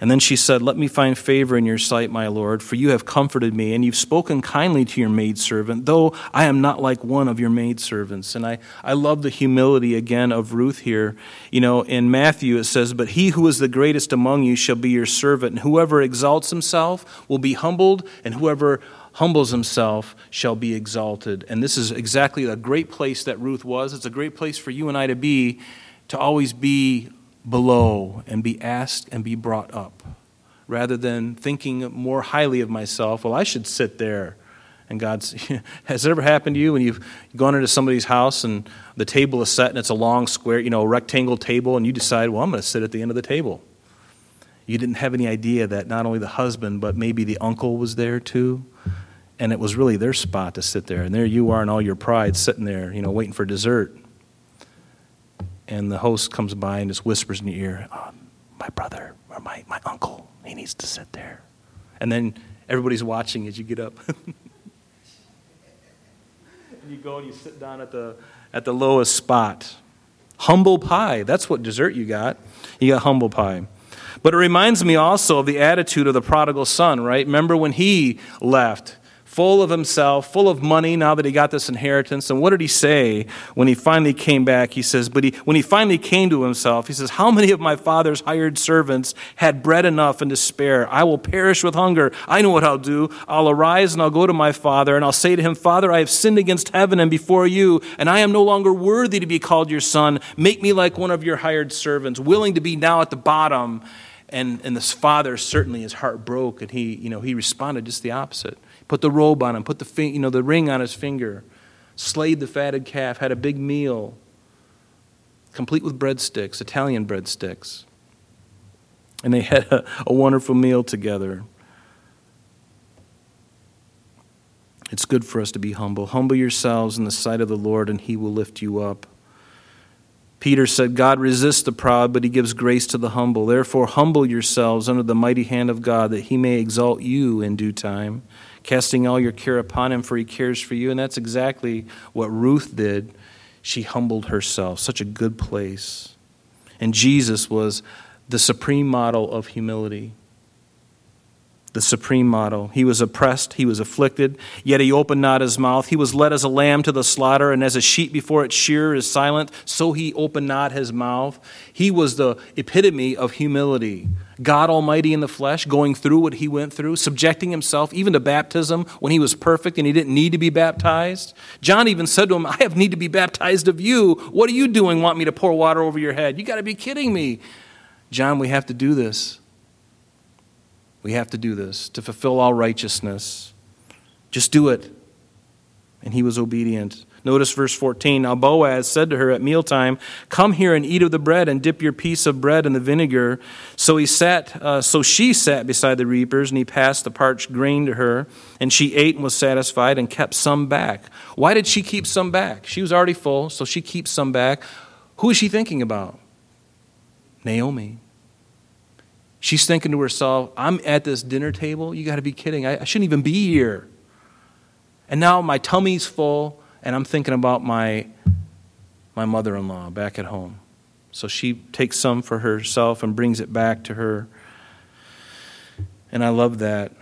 And then she said, Let me find favor in your sight, my Lord, for you have comforted me, and you've spoken kindly to your maidservant, though I am not like one of your maidservants. And I, I love the humility again of Ruth here. You know, in Matthew it says, But he who is the greatest among you shall be your servant, and whoever exalts himself will be humbled, and whoever humbles himself shall be exalted. And this is exactly a great place that Ruth was. It's a great place for you and I to be, to always be below and be asked and be brought up, rather than thinking more highly of myself. Well, I should sit there. And God's, has it ever happened to you when you've gone into somebody's house and the table is set and it's a long square, you know, rectangle table, and you decide, well, I'm going to sit at the end of the table. You didn't have any idea that not only the husband, but maybe the uncle was there too. And it was really their spot to sit there. And there you are in all your pride sitting there, you know, waiting for dessert and the host comes by and just whispers in your ear, oh, my brother or my, my uncle, he needs to sit there. And then everybody's watching as you get up. and you go and you sit down at the, at the lowest spot. Humble pie, that's what dessert you got. You got humble pie. But it reminds me also of the attitude of the prodigal son, right? Remember when he left? Full of himself, full of money now that he got this inheritance. And what did he say when he finally came back? He says, But he, when he finally came to himself, he says, How many of my father's hired servants had bread enough and to spare? I will perish with hunger. I know what I'll do. I'll arise and I'll go to my father, and I'll say to him, Father, I have sinned against heaven and before you, and I am no longer worthy to be called your son. Make me like one of your hired servants, willing to be now at the bottom. And, and this father certainly his heart broke, and he, you know, he responded just the opposite put the robe on him, put the, you know, the ring on his finger, slayed the fatted calf, had a big meal, complete with breadsticks, Italian breadsticks. And they had a, a wonderful meal together. It's good for us to be humble. Humble yourselves in the sight of the Lord, and he will lift you up. Peter said, God resists the proud, but he gives grace to the humble. Therefore, humble yourselves under the mighty hand of God, that he may exalt you in due time casting all your care upon him, for he cares for you. And that's exactly what Ruth did. She humbled herself. Such a good place. And Jesus was the supreme model of humility. The supreme model. He was oppressed, he was afflicted, yet he opened not his mouth. He was led as a lamb to the slaughter, and as a sheep before its shearer is silent, so he opened not his mouth. He was the epitome of humility. God Almighty in the flesh, going through what he went through, subjecting himself even to baptism when he was perfect and he didn't need to be baptized. John even said to him, I have need to be baptized of you. What are you doing? Want me to pour water over your head? You got to be kidding me. John, we have to do this. We have to do this to fulfill all righteousness. Just do it. And he was obedient. Notice verse 14. Now Boaz said to her at mealtime, Come here and eat of the bread, and dip your piece of bread in the vinegar. So he sat, uh, so she sat beside the reapers, and he passed the parched grain to her, and she ate and was satisfied, and kept some back. Why did she keep some back? She was already full, so she keeps some back. Who is she thinking about? Naomi. She's thinking to herself, I'm at this dinner table. You got to be kidding. I, I, shouldn't even be here. And now my tummy's full, and I'm thinking about my, my mother in law back at home. So she takes some for herself and brings it back to her. And I love that.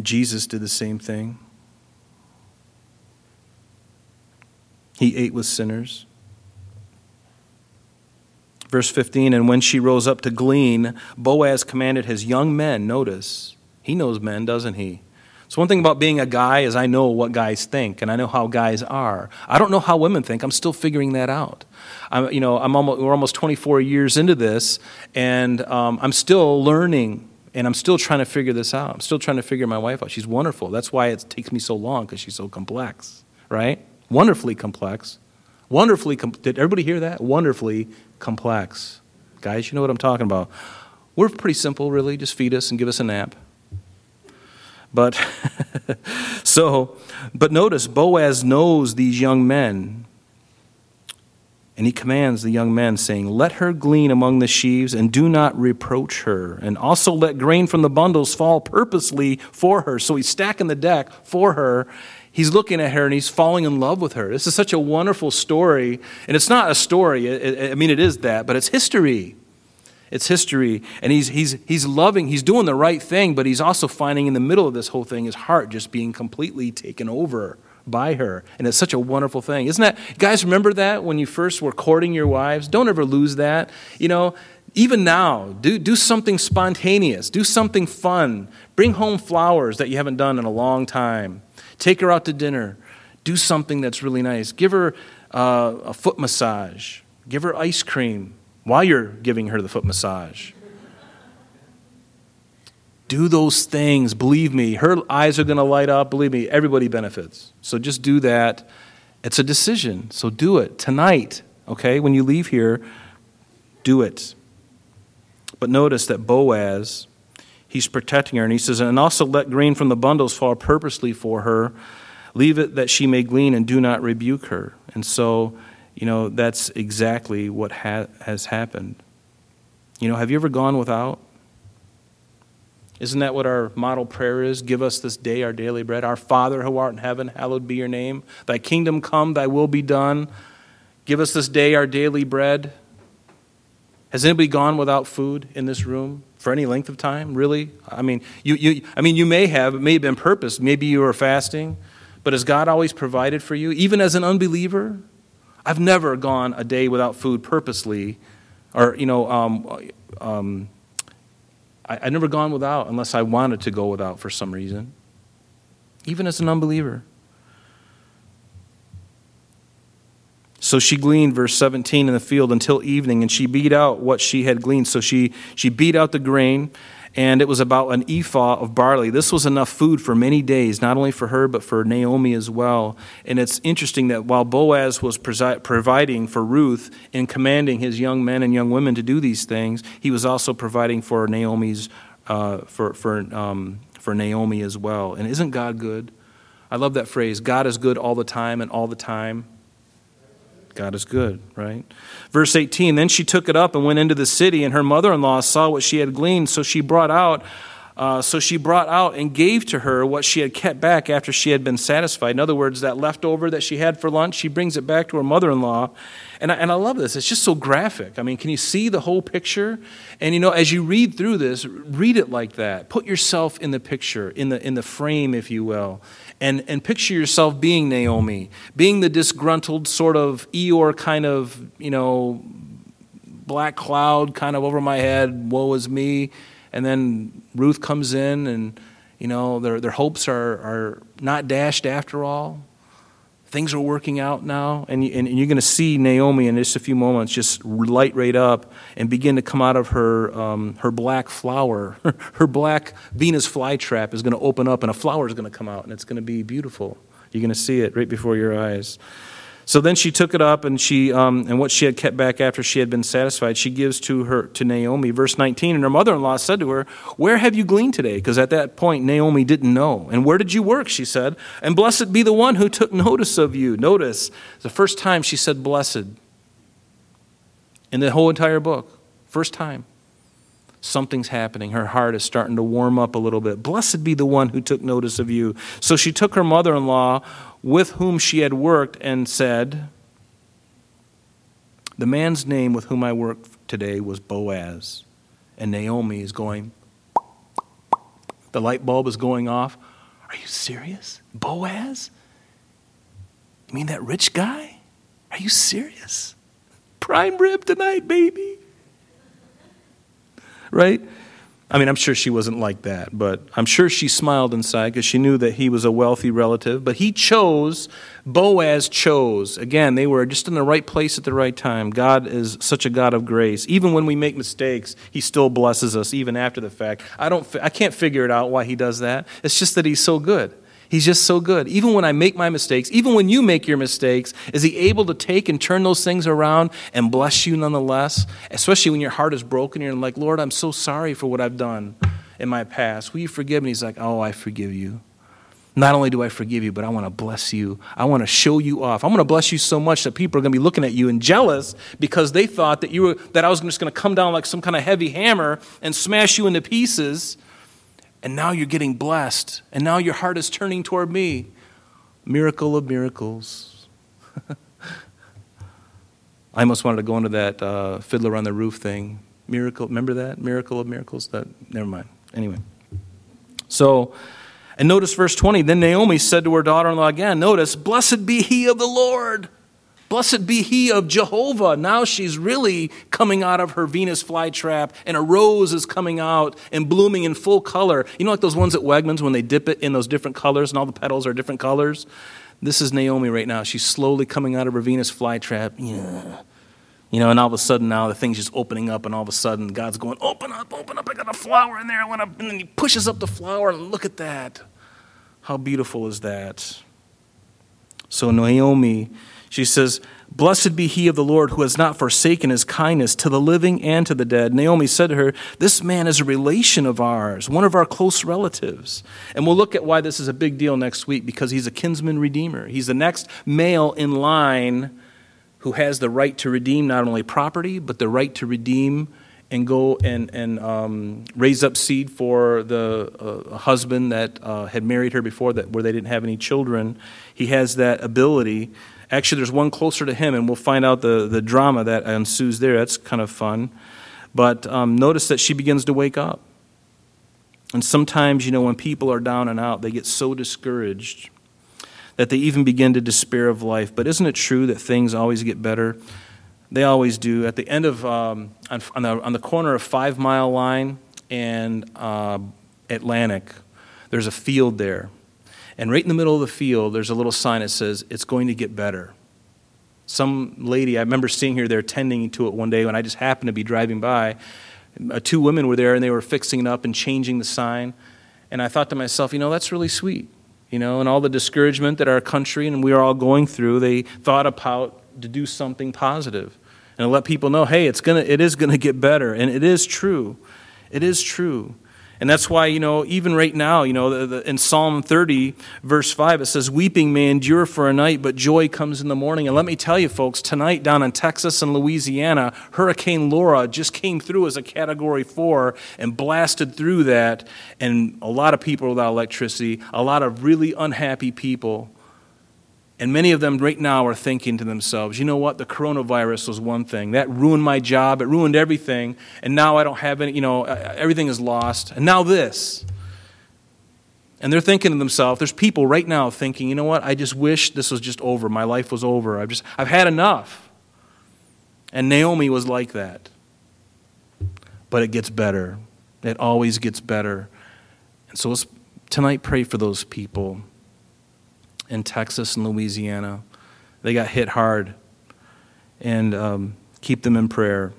Jesus did the same thing. He ate with sinners. Verse 15 And when she rose up to glean, Boaz commanded his young men, notice, he knows men, doesn't he? So, one thing about being a guy is I know what guys think, and I know how guys are. I don't know how women think. I'm still figuring that out. I'm, you know, I'm almost, we're almost 24 years into this, and um, I'm still learning, and I'm still trying to figure this out. I'm still trying to figure my wife out. She's wonderful. That's why it takes me so long, because she's so complex, right? Wonderfully complex. Wonderfully, com- did everybody hear that? Wonderfully complex. Guys, you know what I'm talking about. We're pretty simple, really. Just feed us and give us a nap. But so, but notice Boaz knows these young men. And he commands the young men, saying, Let her glean among the sheaves, and do not reproach her. And also let grain from the bundles fall purposely for her. So he's stacking the deck for her, he's looking at her and he's falling in love with her. This is such a wonderful story. And it's not a story, I mean, it is that, but it's history. It's history. And he's, he's, he's loving, he's doing the right thing, but he's also finding in the middle of this whole thing his heart just being completely taken over by her. And it's such a wonderful thing. Isn't that, guys, remember that when you first were courting your wives? Don't ever lose that. You know, even now, do, do something spontaneous, do something fun. Bring home flowers that you haven't done in a long time. Take her out to dinner. Do something that's really nice. Give her uh, a foot massage. Give her ice cream while you're giving her the foot massage. Do those things. Believe me, her eyes are going to light up. Believe me, everybody benefits. So just do that. It's a decision. So do it tonight, okay? When you leave here, do it. But notice that Boaz he's protecting her. And he says, And also let grain from the bundles fall purposely for her. Leave it that she may glean and do not rebuke her. And so, you know, that's exactly what ha- has happened. You know, have you ever gone without? Isn't that what our model prayer is? Give us this day our daily bread. Our Father who art in heaven, hallowed be your name. Thy kingdom come, thy will be done. Give us this day our daily bread. Has anybody gone without food in this room? For any length of time, really? I mean, you, you, I mean, you may have, it may have been purpose. Maybe you were fasting, but has God always provided for you? Even as an unbeliever? I've never gone a day without food purposely, or, you know, um, um, I, I've never gone without unless I wanted to go without for some reason, even as an unbeliever. So she gleaned, verse 17, in the field until evening, and she beat out what she had gleaned. So she, she beat out the grain, and it was about an ephah of barley. This was enough food for many days, not only for her, but for Naomi as well. And it's interesting that while Boaz was providing for Ruth in commanding his young men and young women to do these things, he was also providing for Naomi's, uh, for, for, um, for Naomi as well. And isn't God good? I love that phrase God is good all the time and all the time. God is good, right? Verse 18 Then she took it up and went into the city, and her mother in law saw what she had gleaned. So she brought out Uh, so she brought out and gave to her what she had kept back after she had been satisfied. In other words, that leftover that she had for lunch, she brings it back to her mother in law. And and I love this. It's just so graphic. I mean, can you see the whole picture? And you know, as you read through this, read it like that. Put yourself in the picture, in the, in the frame, if you will. And, and picture yourself being Naomi, being the disgruntled sort of Eeyore kind of, you know, black cloud kind of over my head, woe is me and then Ruth comes in, and you know their their hopes are are not dashed after all. Things are working out now, and, and, and you're going to see Naomi in just a few moments just light right up and begin to come out of her um, her black flower, her black Venus flytrap is going to open up, and a flower is going to come out, and it's going to be beautiful. You're going to see it right before your eyes. So then she took it up, and she um, and what she had kept back after she had been satisfied, she gives to her to Naomi. Verse 19, and her mother-in-law said to her, "Where have you gleaned today?" Because at that point Naomi didn't know. And where did you work? She said. And blessed be the one who took notice of you. Notice the first time she said blessed in the whole entire book. First time. Something's happening. Her heart is starting to warm up a little bit. Blessed be the one who took notice of you. So she took her mother in law with whom she had worked and said, The man's name with whom I work today was Boaz. And Naomi is going, the light bulb is going off. Are you serious? Boaz? You mean that rich guy? Are you serious? Prime rib tonight, baby. Right? I mean, I'm sure she wasn't like that, but I'm sure she smiled inside because she knew that he was a wealthy relative. But he chose, Boaz chose. Again, they were just in the right place at the right time. God is such a God of grace. Even when we make mistakes, he still blesses us, even after the fact. I, don't, I can't figure it out why he does that. It's just that he's so good. He's just so good. Even when I make my mistakes, even when you make your mistakes, is He able to take and turn those things around and bless you nonetheless? Especially when your heart is broken, you're like, Lord, I'm so sorry for what I've done in my past. Will you forgive me? He's like, Oh, I forgive you. Not only do I forgive you, but I want to bless you. I want to show you off. I'm going to bless you so much that people are going to be looking at you and jealous because they thought that you were that I was just going to come down like some kind of heavy hammer and smash you into pieces and now you're getting blessed, and now your heart is turning toward me. Miracle of miracles. I almost wanted to go into that uh, fiddler on the roof thing. Miracle, remember that? Miracle of miracles? That, never mind. Anyway. So, and notice verse 20. Then Naomi said to her daughter in law again, Notice, blessed be he of the Lord Blessed be he of Jehovah. Now she's really coming out of her Venus flytrap, and a rose is coming out and blooming in full color. You know, like those ones at Wegmans when they dip it in those different colors and all the petals are different colors? This is Naomi right now. She's slowly coming out of her Venus flytrap. Yeah. You know, and all of a sudden now the thing's just opening up, and all of a sudden God's going, Open up, open up. I got a flower in there. I want to, and then he pushes up the flower, and look at that. How beautiful is that? So Naomi she says, Blessed be he of the Lord who has not forsaken his kindness to the living and to the dead. Naomi said to her, This man is a relation of ours, one of our close relatives. And we'll look at why this is a big deal next week because he's a kinsman redeemer. He's the next male in line who has the right to redeem not only property, but the right to redeem and go and, and um, raise up seed for the uh, husband that uh, had married her before that where they didn't have any children. He has that ability Actually, there's one closer to him, and we'll find out the, the drama that ensues there. That's kind of fun. But um, notice that she begins to wake up. And sometimes, you know, when people are down and out, they get so discouraged that they even begin to despair of life. But isn't it true that things always get better? They always do. At the end of, um, on, on, the, on the corner of Five Mile Line and uh, Atlantic, there's a field there. And right in the middle of the field, there's a little sign that says, It's going to get better. Some lady, I remember seeing her there tending to it one day when I just happened to be driving by. Uh, two women were there and they were fixing it up and changing the sign. And I thought to myself, you know, that's really sweet. You know, and all the discouragement that our country and we are all going through, they thought about to do something positive and let people know, hey, it's gonna, it is going to get better. And it is true. It is true. And that's why, you know, even right now, you know, the, the, in Psalm 30, verse 5, it says, Weeping may endure for a night, but joy comes in the morning. And let me tell you, folks, tonight down in Texas and Louisiana, Hurricane Laura just came through as a Category 4 and blasted through that. And a lot of people without electricity, a lot of really unhappy people. And many of them right now are thinking to themselves, you know what? The coronavirus was one thing. That ruined my job. It ruined everything. And now I don't have any, you know, everything is lost. And now this. And they're thinking to themselves, there's people right now thinking, you know what? I just wish this was just over. My life was over. I've just, I've had enough. And Naomi was like that. But it gets better. It always gets better. And so let's tonight pray for those people in Texas and Louisiana. They got hit hard. And um, keep them in prayer.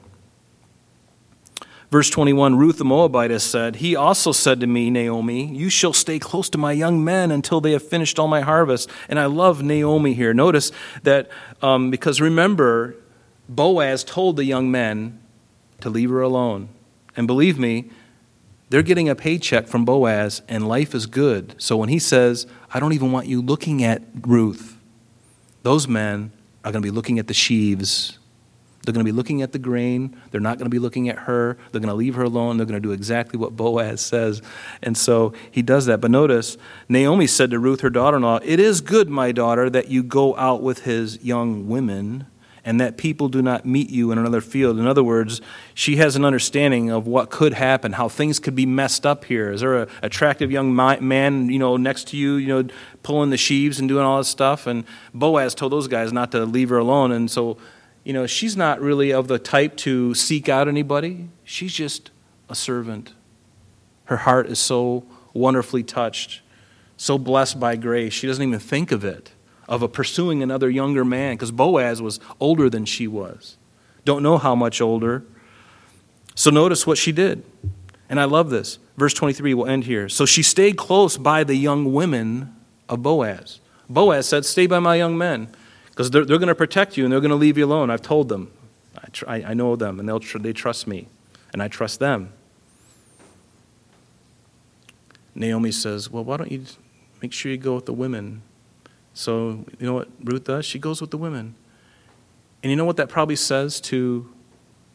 Verse 21 Ruth the Moabitess said, He also said to me, Naomi, You shall stay close to my young men until they have finished all my harvest. And I love Naomi here. Notice that, um, because remember, Boaz told the young men to leave her alone. And believe me, they're getting a paycheck from Boaz, and life is good. So when he says, I don't even want you looking at Ruth, those men are going to be looking at the sheaves. They're going to be looking at the grain. They're not going to be looking at her. They're going to leave her alone. They're going to do exactly what Boaz says. And so he does that. But notice, Naomi said to Ruth, her daughter in law, It is good, my daughter, that you go out with his young women and that people do not meet you in another field. In other words, she has an understanding of what could happen, how things could be messed up here. Is there an attractive young man, you know, next to you, you know, pulling the sheaves and doing all this stuff? And Boaz told those guys not to leave her alone. And so, you know, she's not really of the type to seek out anybody. She's just a servant. Her heart is so wonderfully touched, so blessed by grace. She doesn't even think of it of a pursuing another younger man because Boaz was older than she was. Don't know how much older. So notice what she did. And I love this. Verse 23 will end here. So she stayed close by the young women of Boaz. Boaz said, Stay by my young men because they're, they're going to protect you and they're going to leave you alone. I've told them. I, tr- I know them and they'll tr- they trust me and I trust them. Naomi says, Well, why don't you make sure you go with the women so, you know what Ruth does? She goes with the women. And you know what that probably says to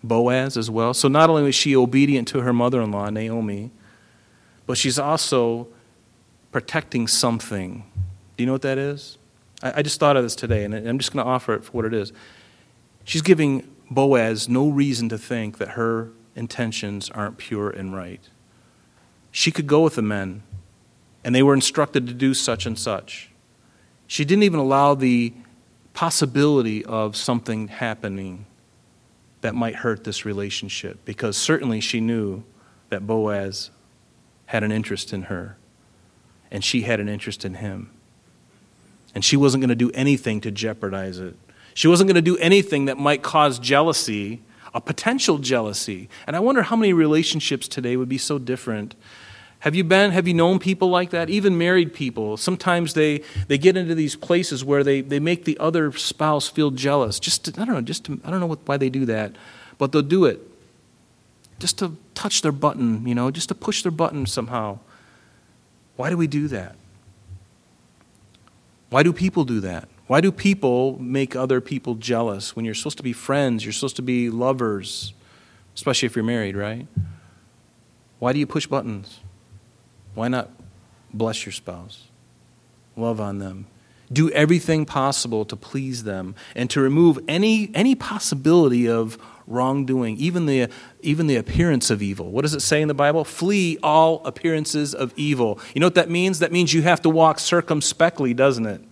Boaz as well? So, not only is she obedient to her mother in law, Naomi, but she's also protecting something. Do you know what that is? I, I just thought of this today, and I'm just going to offer it for what it is. She's giving Boaz no reason to think that her intentions aren't pure and right. She could go with the men, and they were instructed to do such and such. She didn't even allow the possibility of something happening that might hurt this relationship because certainly she knew that Boaz had an interest in her and she had an interest in him. And she wasn't going to do anything to jeopardize it. She wasn't going to do anything that might cause jealousy, a potential jealousy. And I wonder how many relationships today would be so different have you been, have you known people like that? Even married people. Sometimes they, they get into these places where they, they make the other spouse feel jealous. Just to, I don't know, just to, I don't know what, why they do that, but they'll do it just to touch their button, you know, just to push their button somehow. Why do we do that? Why do people do that? Why do people make other people jealous when you're supposed to be friends, you're supposed to be lovers, especially if you're married, right? Why do you push buttons? Why not bless your spouse? Love on them. Do everything possible to please them and to remove any, any possibility of wrongdoing, even the, even the appearance of evil. What does it say in the Bible? Flee all appearances of evil. You know what that means? That means you have to walk circumspectly, doesn't it?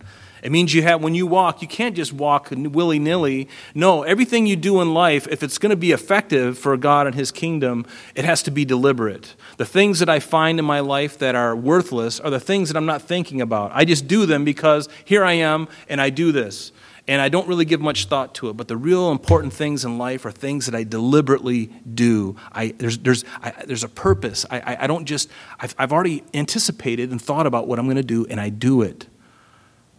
It means you have, when you walk, you can't just walk willy nilly. No, everything you do in life, if it's going to be effective for God and His kingdom, it has to be deliberate. The things that I find in my life that are worthless are the things that I'm not thinking about. I just do them because here I am and I do this. And I don't really give much thought to it. But the real important things in life are things that I deliberately do. I, there's, there's, I, there's a purpose. I, I, I don't just, I've, I've already anticipated and thought about what I'm going to do, and I do it.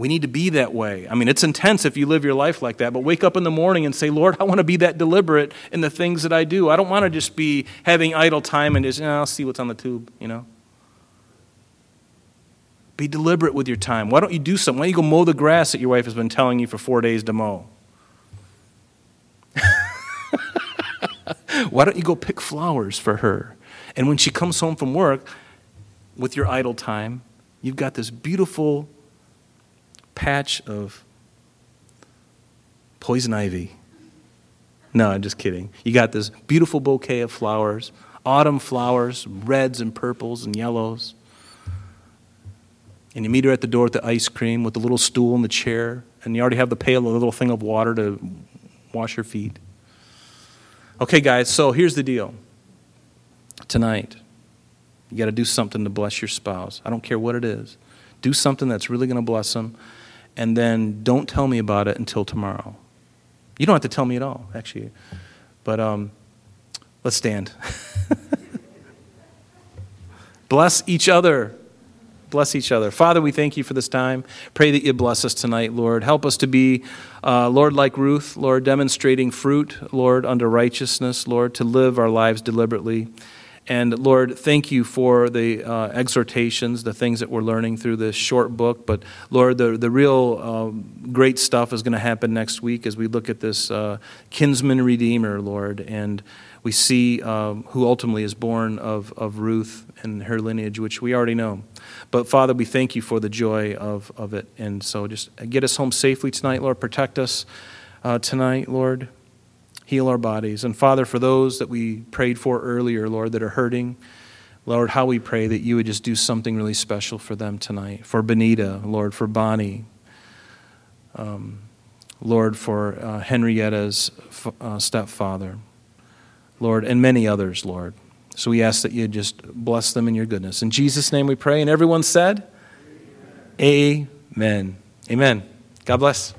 We need to be that way. I mean, it's intense if you live your life like that, but wake up in the morning and say, Lord, I want to be that deliberate in the things that I do. I don't want to just be having idle time and just, you know, I'll see what's on the tube, you know? Be deliberate with your time. Why don't you do something? Why don't you go mow the grass that your wife has been telling you for four days to mow? Why don't you go pick flowers for her? And when she comes home from work with your idle time, you've got this beautiful patch of poison ivy. No, I'm just kidding. You got this beautiful bouquet of flowers, autumn flowers, reds and purples and yellows. And you meet her at the door with the ice cream, with the little stool and the chair, and you already have the pail, the little thing of water to wash your feet. Okay, guys, so here's the deal. Tonight, you got to do something to bless your spouse. I don't care what it is. Do something that's really going to bless them, and then don't tell me about it until tomorrow. You don't have to tell me at all, actually. But um, let's stand. bless each other. Bless each other. Father, we thank you for this time. Pray that you bless us tonight, Lord. Help us to be, uh, Lord, like Ruth, Lord, demonstrating fruit, Lord, under righteousness, Lord, to live our lives deliberately. And Lord, thank you for the uh, exhortations, the things that we're learning through this short book. But Lord, the, the real um, great stuff is going to happen next week as we look at this uh, kinsman redeemer, Lord. And we see um, who ultimately is born of, of Ruth and her lineage, which we already know. But Father, we thank you for the joy of, of it. And so just get us home safely tonight, Lord. Protect us uh, tonight, Lord. Heal our bodies. And Father, for those that we prayed for earlier, Lord, that are hurting, Lord, how we pray that you would just do something really special for them tonight. For Benita, Lord, for Bonnie, um, Lord, for uh, Henrietta's uh, stepfather, Lord, and many others, Lord. So we ask that you just bless them in your goodness. In Jesus' name we pray. And everyone said, Amen. Amen. Amen. God bless.